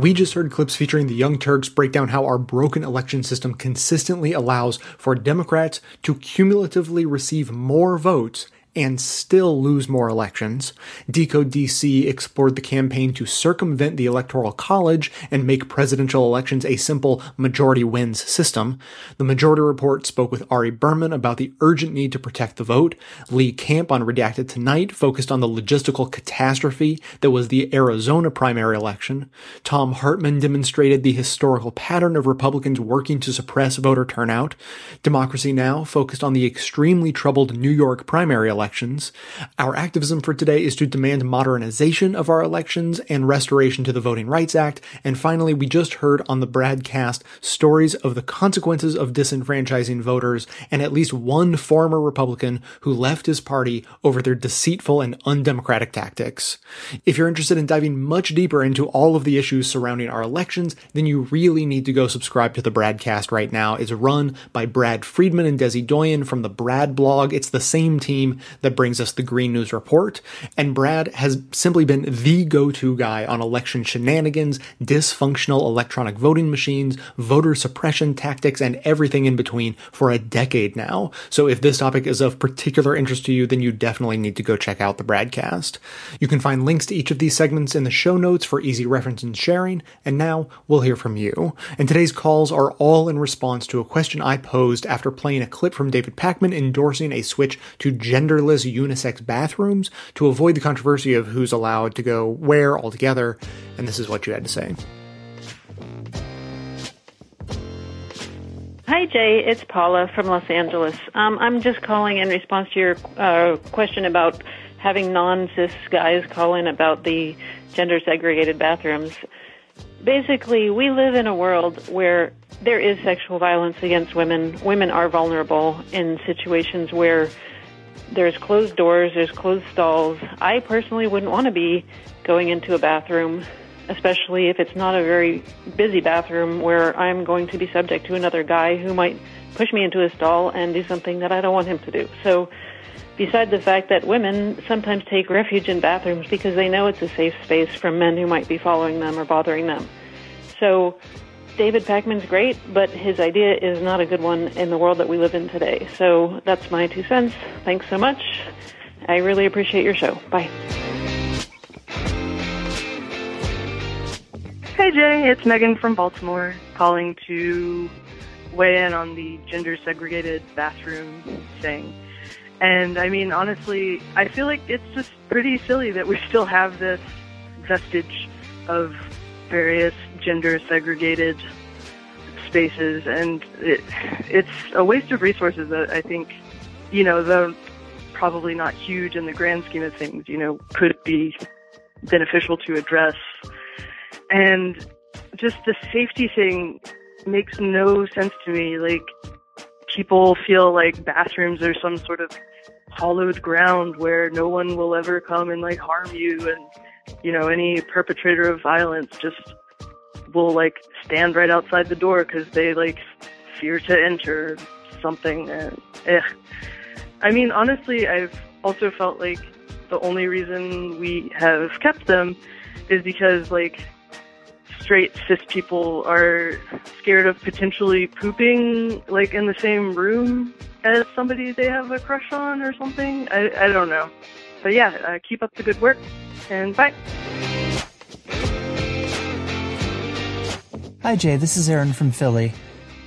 Speaker 2: We just heard clips featuring the Young Turks break down how our broken election system consistently allows for Democrats to cumulatively receive more votes and still lose more elections. Decode DC explored the campaign to circumvent the Electoral College and make presidential elections a simple majority wins system. The Majority Report spoke with Ari Berman about the urgent need to protect the vote. Lee Camp on Redacted Tonight focused on the logistical catastrophe that was the Arizona primary election. Thom Hartmann demonstrated the historical pattern of Republicans working to suppress voter turnout. Democracy Now! focused on the extremely troubled New York primary election elections. Our activism for today is to demand modernization of our elections and restoration to the Voting Rights Act. And finally, we just heard on the Bradcast stories of the consequences of disenfranchising voters and at least one former Republican who left his party over their deceitful and undemocratic tactics. If you're interested in diving much deeper into all of the issues surrounding our elections, then you really need to go subscribe to the Bradcast right now. It's run by Brad Friedman and Desi Doyen from the Brad blog. It's the same team that brings us the Green News Report. And Brad has simply been the go to guy on election shenanigans, dysfunctional electronic voting machines, voter suppression tactics, and everything in between for a decade now. So if this topic is of particular interest to you, then you definitely need to go check out the Bradcast. You can find links to each of these segments in the show notes for easy reference and sharing. And now we'll hear from you. And today's calls are all in response to a question I posed after playing a clip from David Pakman endorsing a switch to gender genderless unisex bathrooms to avoid the controversy of who's allowed to go where altogether. And this is what you had to say.
Speaker 26: Hi, Jay. It's Paula from Los Angeles. Um, I'm just calling in response to your uh, question about having non cis guys call in about the gender segregated bathrooms. Basically, we live in a world where there is sexual violence against women. Women are vulnerable in situations where there's closed doors, there's closed stalls. I personally wouldn't want to be going into a bathroom, especially if it's not a very busy bathroom where I'm going to be subject to another guy who might push me into a stall and do something that I don't want him to do. So, besides the fact that women sometimes take refuge in bathrooms because they know it's a safe space from men who might be following them or bothering them. So, David Pakman's great, but his idea is not a good one in the world that we live in today. So that's my two cents. Thanks so much. I really appreciate your show. Bye.
Speaker 27: Hey Jay, it's Megan from Baltimore calling to weigh in on the gender segregated bathroom thing. And I mean, honestly, I feel like it's just pretty silly that we still have this vestige of various gender segregated spaces, and it, it's a waste of resources that I think, you know, though probably not huge in the grand scheme of things, you know, could be beneficial to address. And just the safety thing makes no sense to me. Like, people feel like bathrooms are some sort of hollowed ground where no one will ever come and like harm you and you know any perpetrator of violence just will like stand right outside the door because they like fear to enter something. And eh. I mean, honestly, I've also felt like the only reason we have kept them is because like straight cis people are scared of potentially pooping like in the same room as somebody they have a crush on or something. I, I don't know. But yeah, uh, keep up the good work and bye.
Speaker 28: Hi, Jay. This is Aaron from Philly.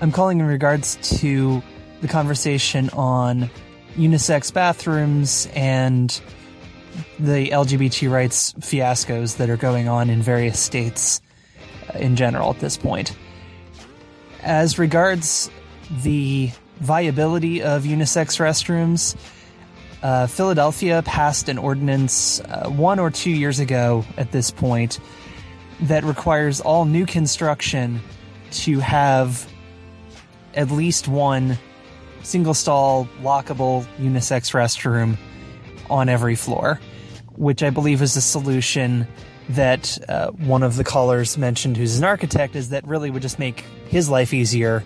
Speaker 28: I'm calling in regards to the conversation on unisex bathrooms and the LGBT rights fiascos that are going on in various states uh, in general at this point. As regards the viability of unisex restrooms, uh, Philadelphia passed an ordinance uh, one or two years ago at this point that requires all new construction to have at least one single stall, lockable unisex restroom on every floor, which I believe is a solution that uh, one of the callers mentioned, who's an architect, is that really would just make his life easier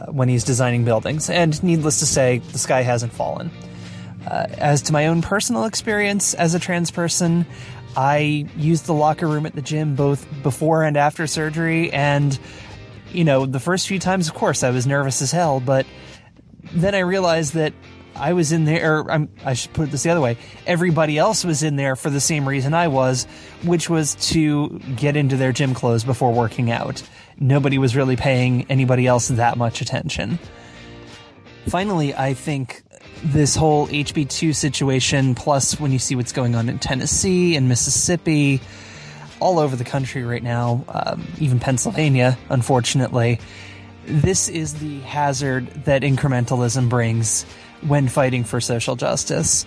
Speaker 28: uh, when he's designing buildings. And needless to say, the sky hasn't fallen. Uh, as to my own personal experience as a trans person, I used the locker room at the gym both before and after surgery. And, you know, the first few times, of course, I was nervous as hell, but then I realized that I was in there, or I'm, I should put it this the other way. Everybody else was in there for the same reason I was, which was to get into their gym clothes before working out. Nobody was really paying anybody else that much attention. Finally, I think this whole HB2 situation, plus when you see what's going on in Tennessee and Mississippi, all over the country right now, um, even Pennsylvania, unfortunately, this is the hazard that incrementalism brings when fighting for social justice.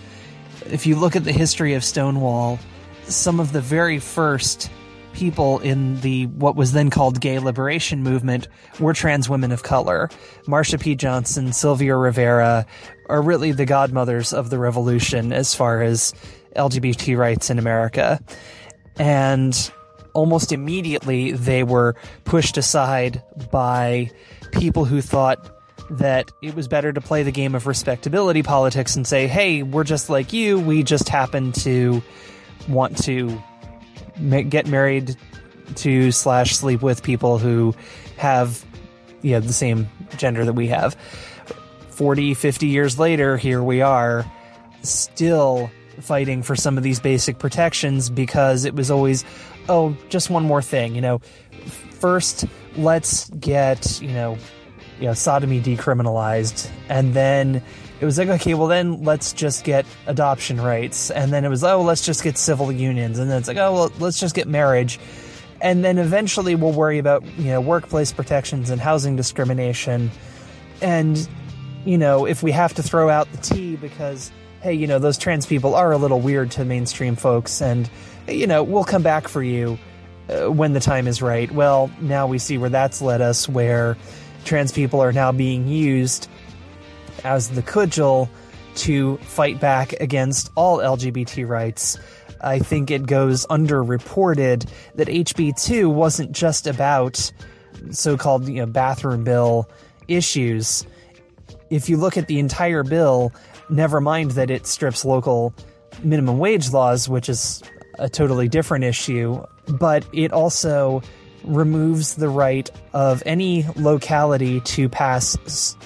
Speaker 28: If you look at the history of Stonewall, some of the very first people in the what was then called gay liberation movement were trans women of color. Marsha P. Johnson, Sylvia Rivera are really the godmothers of the revolution as far as LGBT rights in America. And almost immediately they were pushed aside by people who thought that it was better to play the game of respectability politics and say, hey, we're just like you. We just happen to want to ma- get married to slash sleep with people who have you know, the same gender that we have. 40, 50 years later, here we are still fighting for some of these basic protections because it was always, oh, just one more thing, you know. First, let's get, you know, you know, sodomy decriminalized, and then it was like, okay, well then let's just get adoption rights, and then it was, oh, let's just get civil unions, and then it's like, oh, well, let's just get marriage, and then eventually we'll worry about you know workplace protections and housing discrimination, and you know if we have to throw out the T because hey, you know those trans people are a little weird to mainstream folks, and you know we'll come back for you uh, when the time is right. Well, now we see where that's led us, where trans people are now being used as the cudgel to fight back against all LGBT rights. I think it goes underreported that HB2 wasn't just about so called you know, bathroom bill issues. If you look at the entire bill, never mind that it strips local minimum wage laws, which is a totally different issue, but it also removes the right of any locality to pass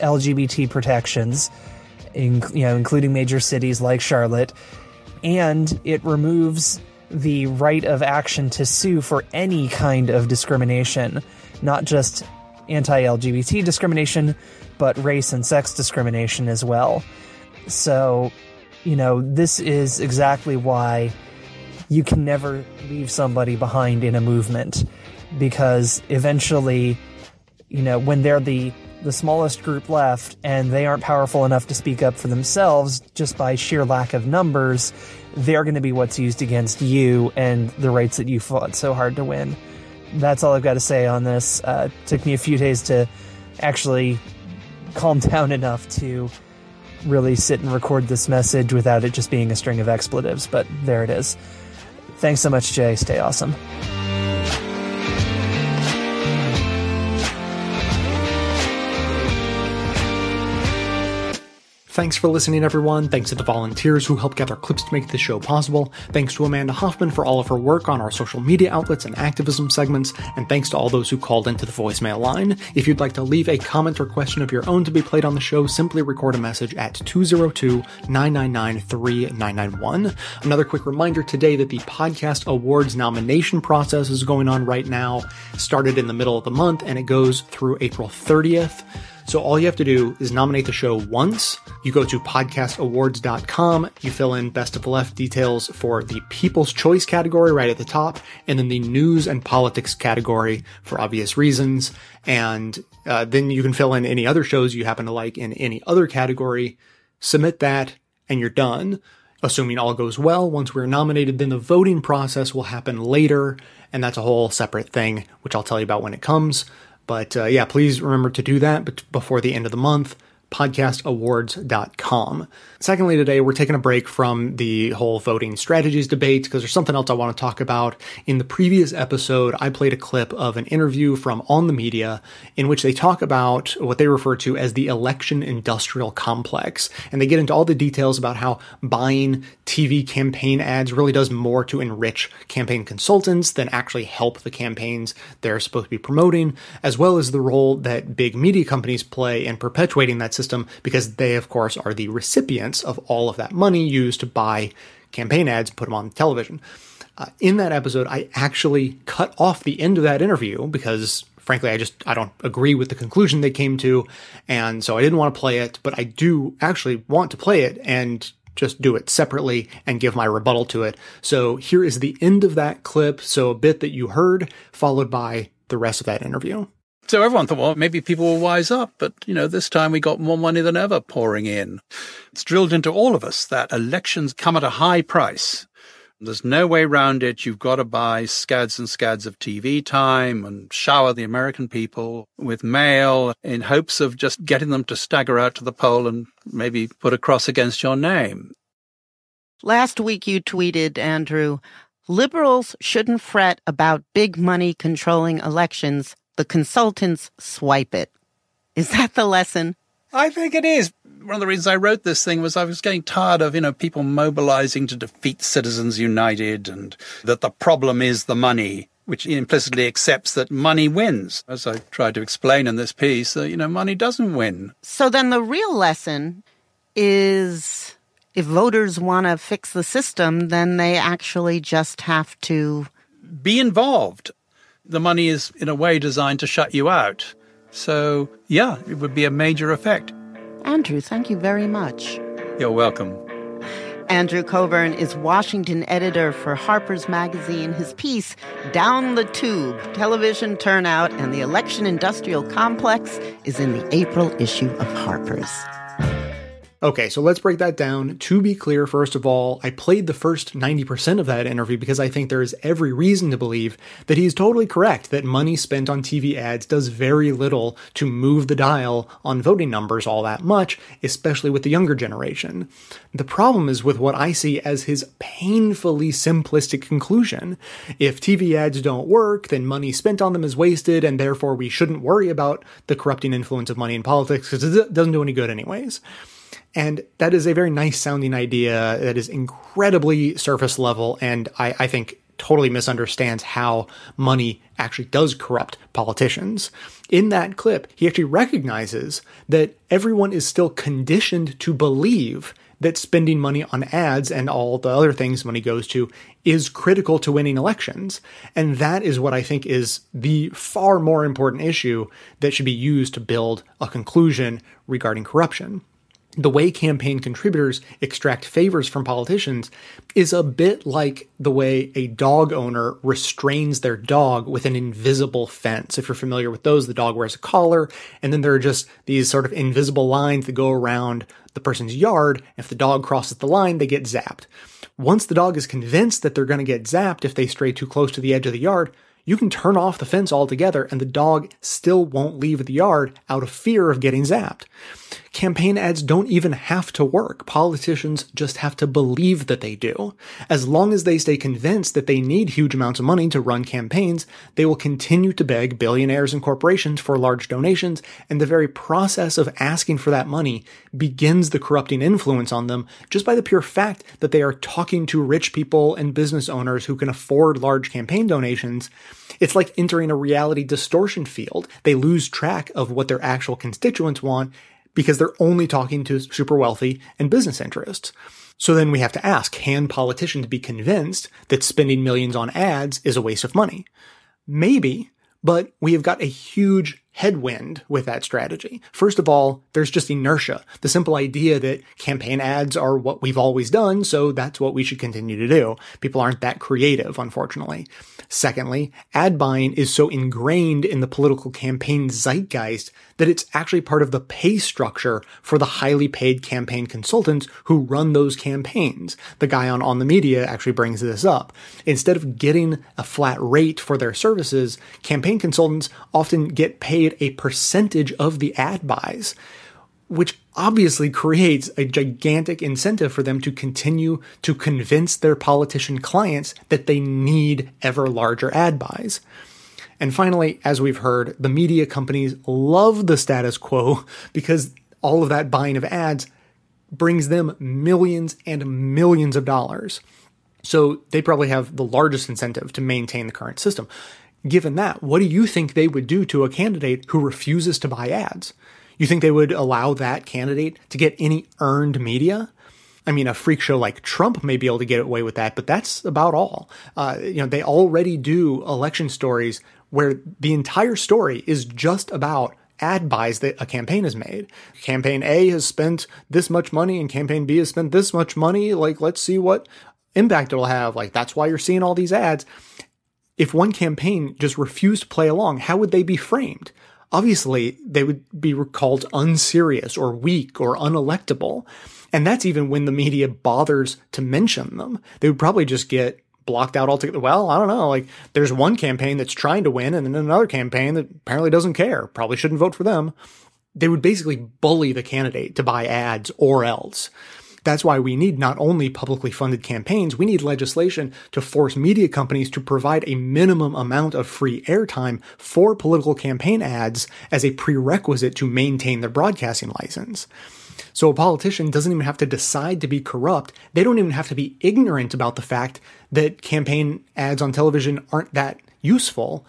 Speaker 28: LGBT protections, in, you know, including major cities like Charlotte, and it removes the right of action to sue for any kind of discrimination, not just anti-LGBT discrimination, but race and sex discrimination as well. So, you know, this is exactly why you can never leave somebody behind in a movement because eventually, you know, when they're the the smallest group left and they aren't powerful enough to speak up for themselves just by sheer lack of numbers, they're going to be what's used against you and the rights that you fought so hard to win. That's all I've got to say on this. Uh, took me a few days to actually calm *laughs* down enough to really sit and record this message without it just being a string of expletives, but there it is. Thanks so much, Jay. Stay awesome.
Speaker 2: Thanks for listening, everyone. Thanks to the volunteers who helped gather clips to make the show possible. Thanks to Amanda Hoffman for all of her work on our social media outlets and activism segments. And thanks to all those who called into the voicemail line. If you'd like to leave a comment or question of your own to be played on the show, simply record a message at 202 999 3991. Another quick reminder today that the Podcast Awards nomination process is going on right now. Started in the middle of the month and it goes through April 30th. So all you have to do is nominate the show once. You go to podcastawards.com, you fill in best of the left details for the People's Choice category right at the top, and then the news and politics category for obvious reasons. And uh, then you can fill in any other shows you happen to like in any other category, submit that, and you're done. Assuming all goes well, once we're nominated, then the voting process will happen later, and that's a whole separate thing, which I'll tell you about when it comes. But uh, yeah, please remember to do that before the end of the month podcastawards.com. Secondly, today we're taking a break from the whole voting strategies debate because there's something else I want to talk about. In the previous episode, I played a clip of an interview from On the Media in which they talk about what they refer to as the election industrial complex. And they get into all the details about how buying TV campaign ads really does more to enrich campaign consultants than actually help the campaigns they're supposed to be promoting, as well as the role that big media companies play in perpetuating that system because they, of course, are the recipients of all of that money used to buy campaign ads and put them on television. Uh, in that episode, I actually cut off the end of that interview because frankly, I just I don't agree with the conclusion they came to, and so I didn't want to play it. But I do actually want to play it and just do it separately and give my rebuttal to it. So here is the end of that clip. So a bit that you heard, followed by the rest of that interview.
Speaker 29: So everyone thought, well, maybe people will wise up. But, you know, this time we got more money than ever pouring in. It's drilled into all of us that elections come at a high price. There's no way around it. You've got to buy scads and scads of TV time and shower the American people with mail in hopes of just getting them to stagger out to the poll and maybe put a cross against your name.
Speaker 30: Last week you tweeted, Andrew, liberals shouldn't fret about big money controlling elections the consultants swipe it. Is that the lesson?
Speaker 29: I think it is. One of the reasons I wrote this thing was I was getting tired of, you know, people mobilizing to defeat Citizens United and that the problem is the money, which implicitly accepts that money wins. As I tried to explain in this piece, uh, you know, money doesn't win.
Speaker 30: So then the real lesson is if voters want to fix the system, then they actually just have to
Speaker 29: be involved the money is in a way designed to shut you out. So, yeah, it would be a major effect.
Speaker 30: Andrew, thank you very much.
Speaker 29: You're welcome.
Speaker 30: Andrew Cockburn is Washington editor for Harper's Magazine. His piece, Down the Tube Television Turnout and the Election Industrial Complex, is in the April issue of Harper's.
Speaker 2: Okay, so let's break that down. To be clear, first of all, I played the first 90% of that interview because I think there is every reason to believe that he's totally correct that money spent on TV ads does very little to move the dial on voting numbers all that much, especially with the younger generation. The problem is with what I see as his painfully simplistic conclusion. If TV ads don't work, then money spent on them is wasted, and therefore we shouldn't worry about the corrupting influence of money in politics because it doesn't do any good anyways. And that is a very nice sounding idea that is incredibly surface level and I, I think totally misunderstands how money actually does corrupt politicians. In that clip, he actually recognizes that everyone is still conditioned to believe that spending money on ads and all the other things money goes to is critical to winning elections. And that is what I think is the far more important issue that should be used to build a conclusion regarding corruption the way campaign contributors extract favors from politicians is a bit like the way a dog owner restrains their dog with an invisible fence. If you're familiar with those, the dog wears a collar, and then there are just these sort of invisible lines that go around the person's yard. If the dog crosses the line, they get zapped. Once the dog is convinced that they're going to get zapped if they stray too close to the edge of the yard, you can turn off the fence altogether and the dog still won't leave the yard out of fear of getting zapped. Campaign ads don't even have to work. Politicians just have to believe that they do. As long as they stay convinced that they need huge amounts of money to run campaigns, they will continue to beg billionaires and corporations for large donations, and the very process of asking for that money begins the corrupting influence on them just by the pure fact that they are talking to rich people and business owners who can afford large campaign donations it's like entering a reality distortion field. They lose track of what their actual constituents want because they're only talking to super wealthy and business interests. So then we have to ask, can politicians be convinced that spending millions on ads is a waste of money? Maybe, but we have got a huge, headwind with that strategy. First of all, there's just inertia. The simple idea that campaign ads are what we've always done, so that's what we should continue to do. People aren't that creative, unfortunately. Secondly, ad buying is so ingrained in the political campaign zeitgeist that it's actually part of the pay structure for the highly paid campaign consultants who run those campaigns. The guy on On the Media actually brings this up. Instead of getting a flat rate for their services, campaign consultants often get paid a percentage of the ad buys which obviously creates a gigantic incentive for them to continue to convince their politician clients that they need ever larger ad buys. And finally, as we've heard, the media companies love the status quo *laughs* because all of that buying of ads brings them millions and millions of dollars. So they probably have the largest incentive to maintain the current system. Given that, what do you think they would do to a candidate who refuses to buy ads? You think they would allow that candidate to get any earned media? I mean, a freak show like Trump may be able to get away with that, but that's about all. Uh, you know, they already do election stories where the entire story is just about ad buys that a campaign has made. Campaign A has spent this much money and campaign B has spent this much money. Like, let's see what impact it'll have. Like, that's why you're seeing all these ads. If one campaign just refused to play along, how would they be framed? Obviously, they would be called unserious or weak or unelectable. And that's even when the media bothers to mention them. They would probably just get blocked out altogether. Well, I don't know. Like there's one campaign that's trying to win and then another campaign that apparently doesn't care. Probably shouldn't vote for them. They would basically bully the candidate to buy ads or else. That's why we need not only publicly funded campaigns, we need legislation to force media companies to provide a minimum amount of free airtime for political campaign ads as a prerequisite to maintain their broadcasting license. So a politician doesn't even have to decide to be corrupt. They don't even have to be ignorant about the fact that campaign ads on television aren't that useful.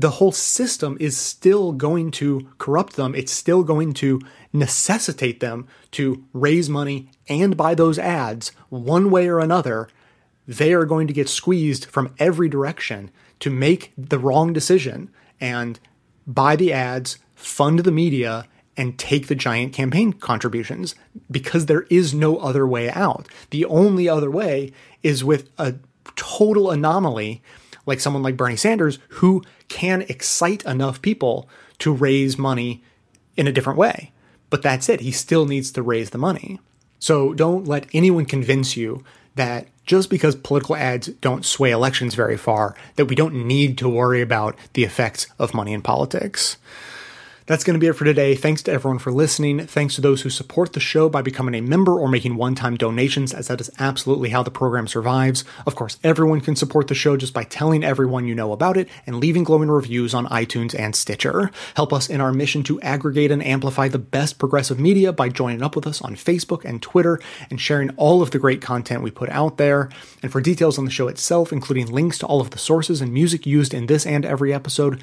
Speaker 2: The whole system is still going to corrupt them. It's still going to necessitate them to raise money and buy those ads one way or another. They are going to get squeezed from every direction to make the wrong decision and buy the ads, fund the media, and take the giant campaign contributions because there is no other way out. The only other way is with a total anomaly like someone like Bernie Sanders who can excite enough people to raise money in a different way. But that's it. He still needs to raise the money. So don't let anyone convince you that just because political ads don't sway elections very far, that we don't need to worry about the effects of money in politics. That's going to be it for today. Thanks to everyone for listening. Thanks to those who support the show by becoming a member or making one time donations, as that is absolutely how the program survives. Of course, everyone can support the show just by telling everyone you know about it and leaving glowing reviews on iTunes and Stitcher. Help us in our mission to aggregate and amplify the best progressive media by joining up with us on Facebook and Twitter and sharing all of the great content we put out there. And for details on the show itself, including links to all of the sources and music used in this and every episode,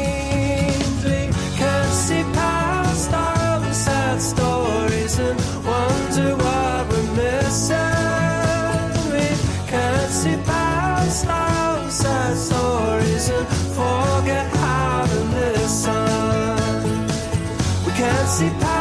Speaker 31: Stories and forget how to listen. We can't see past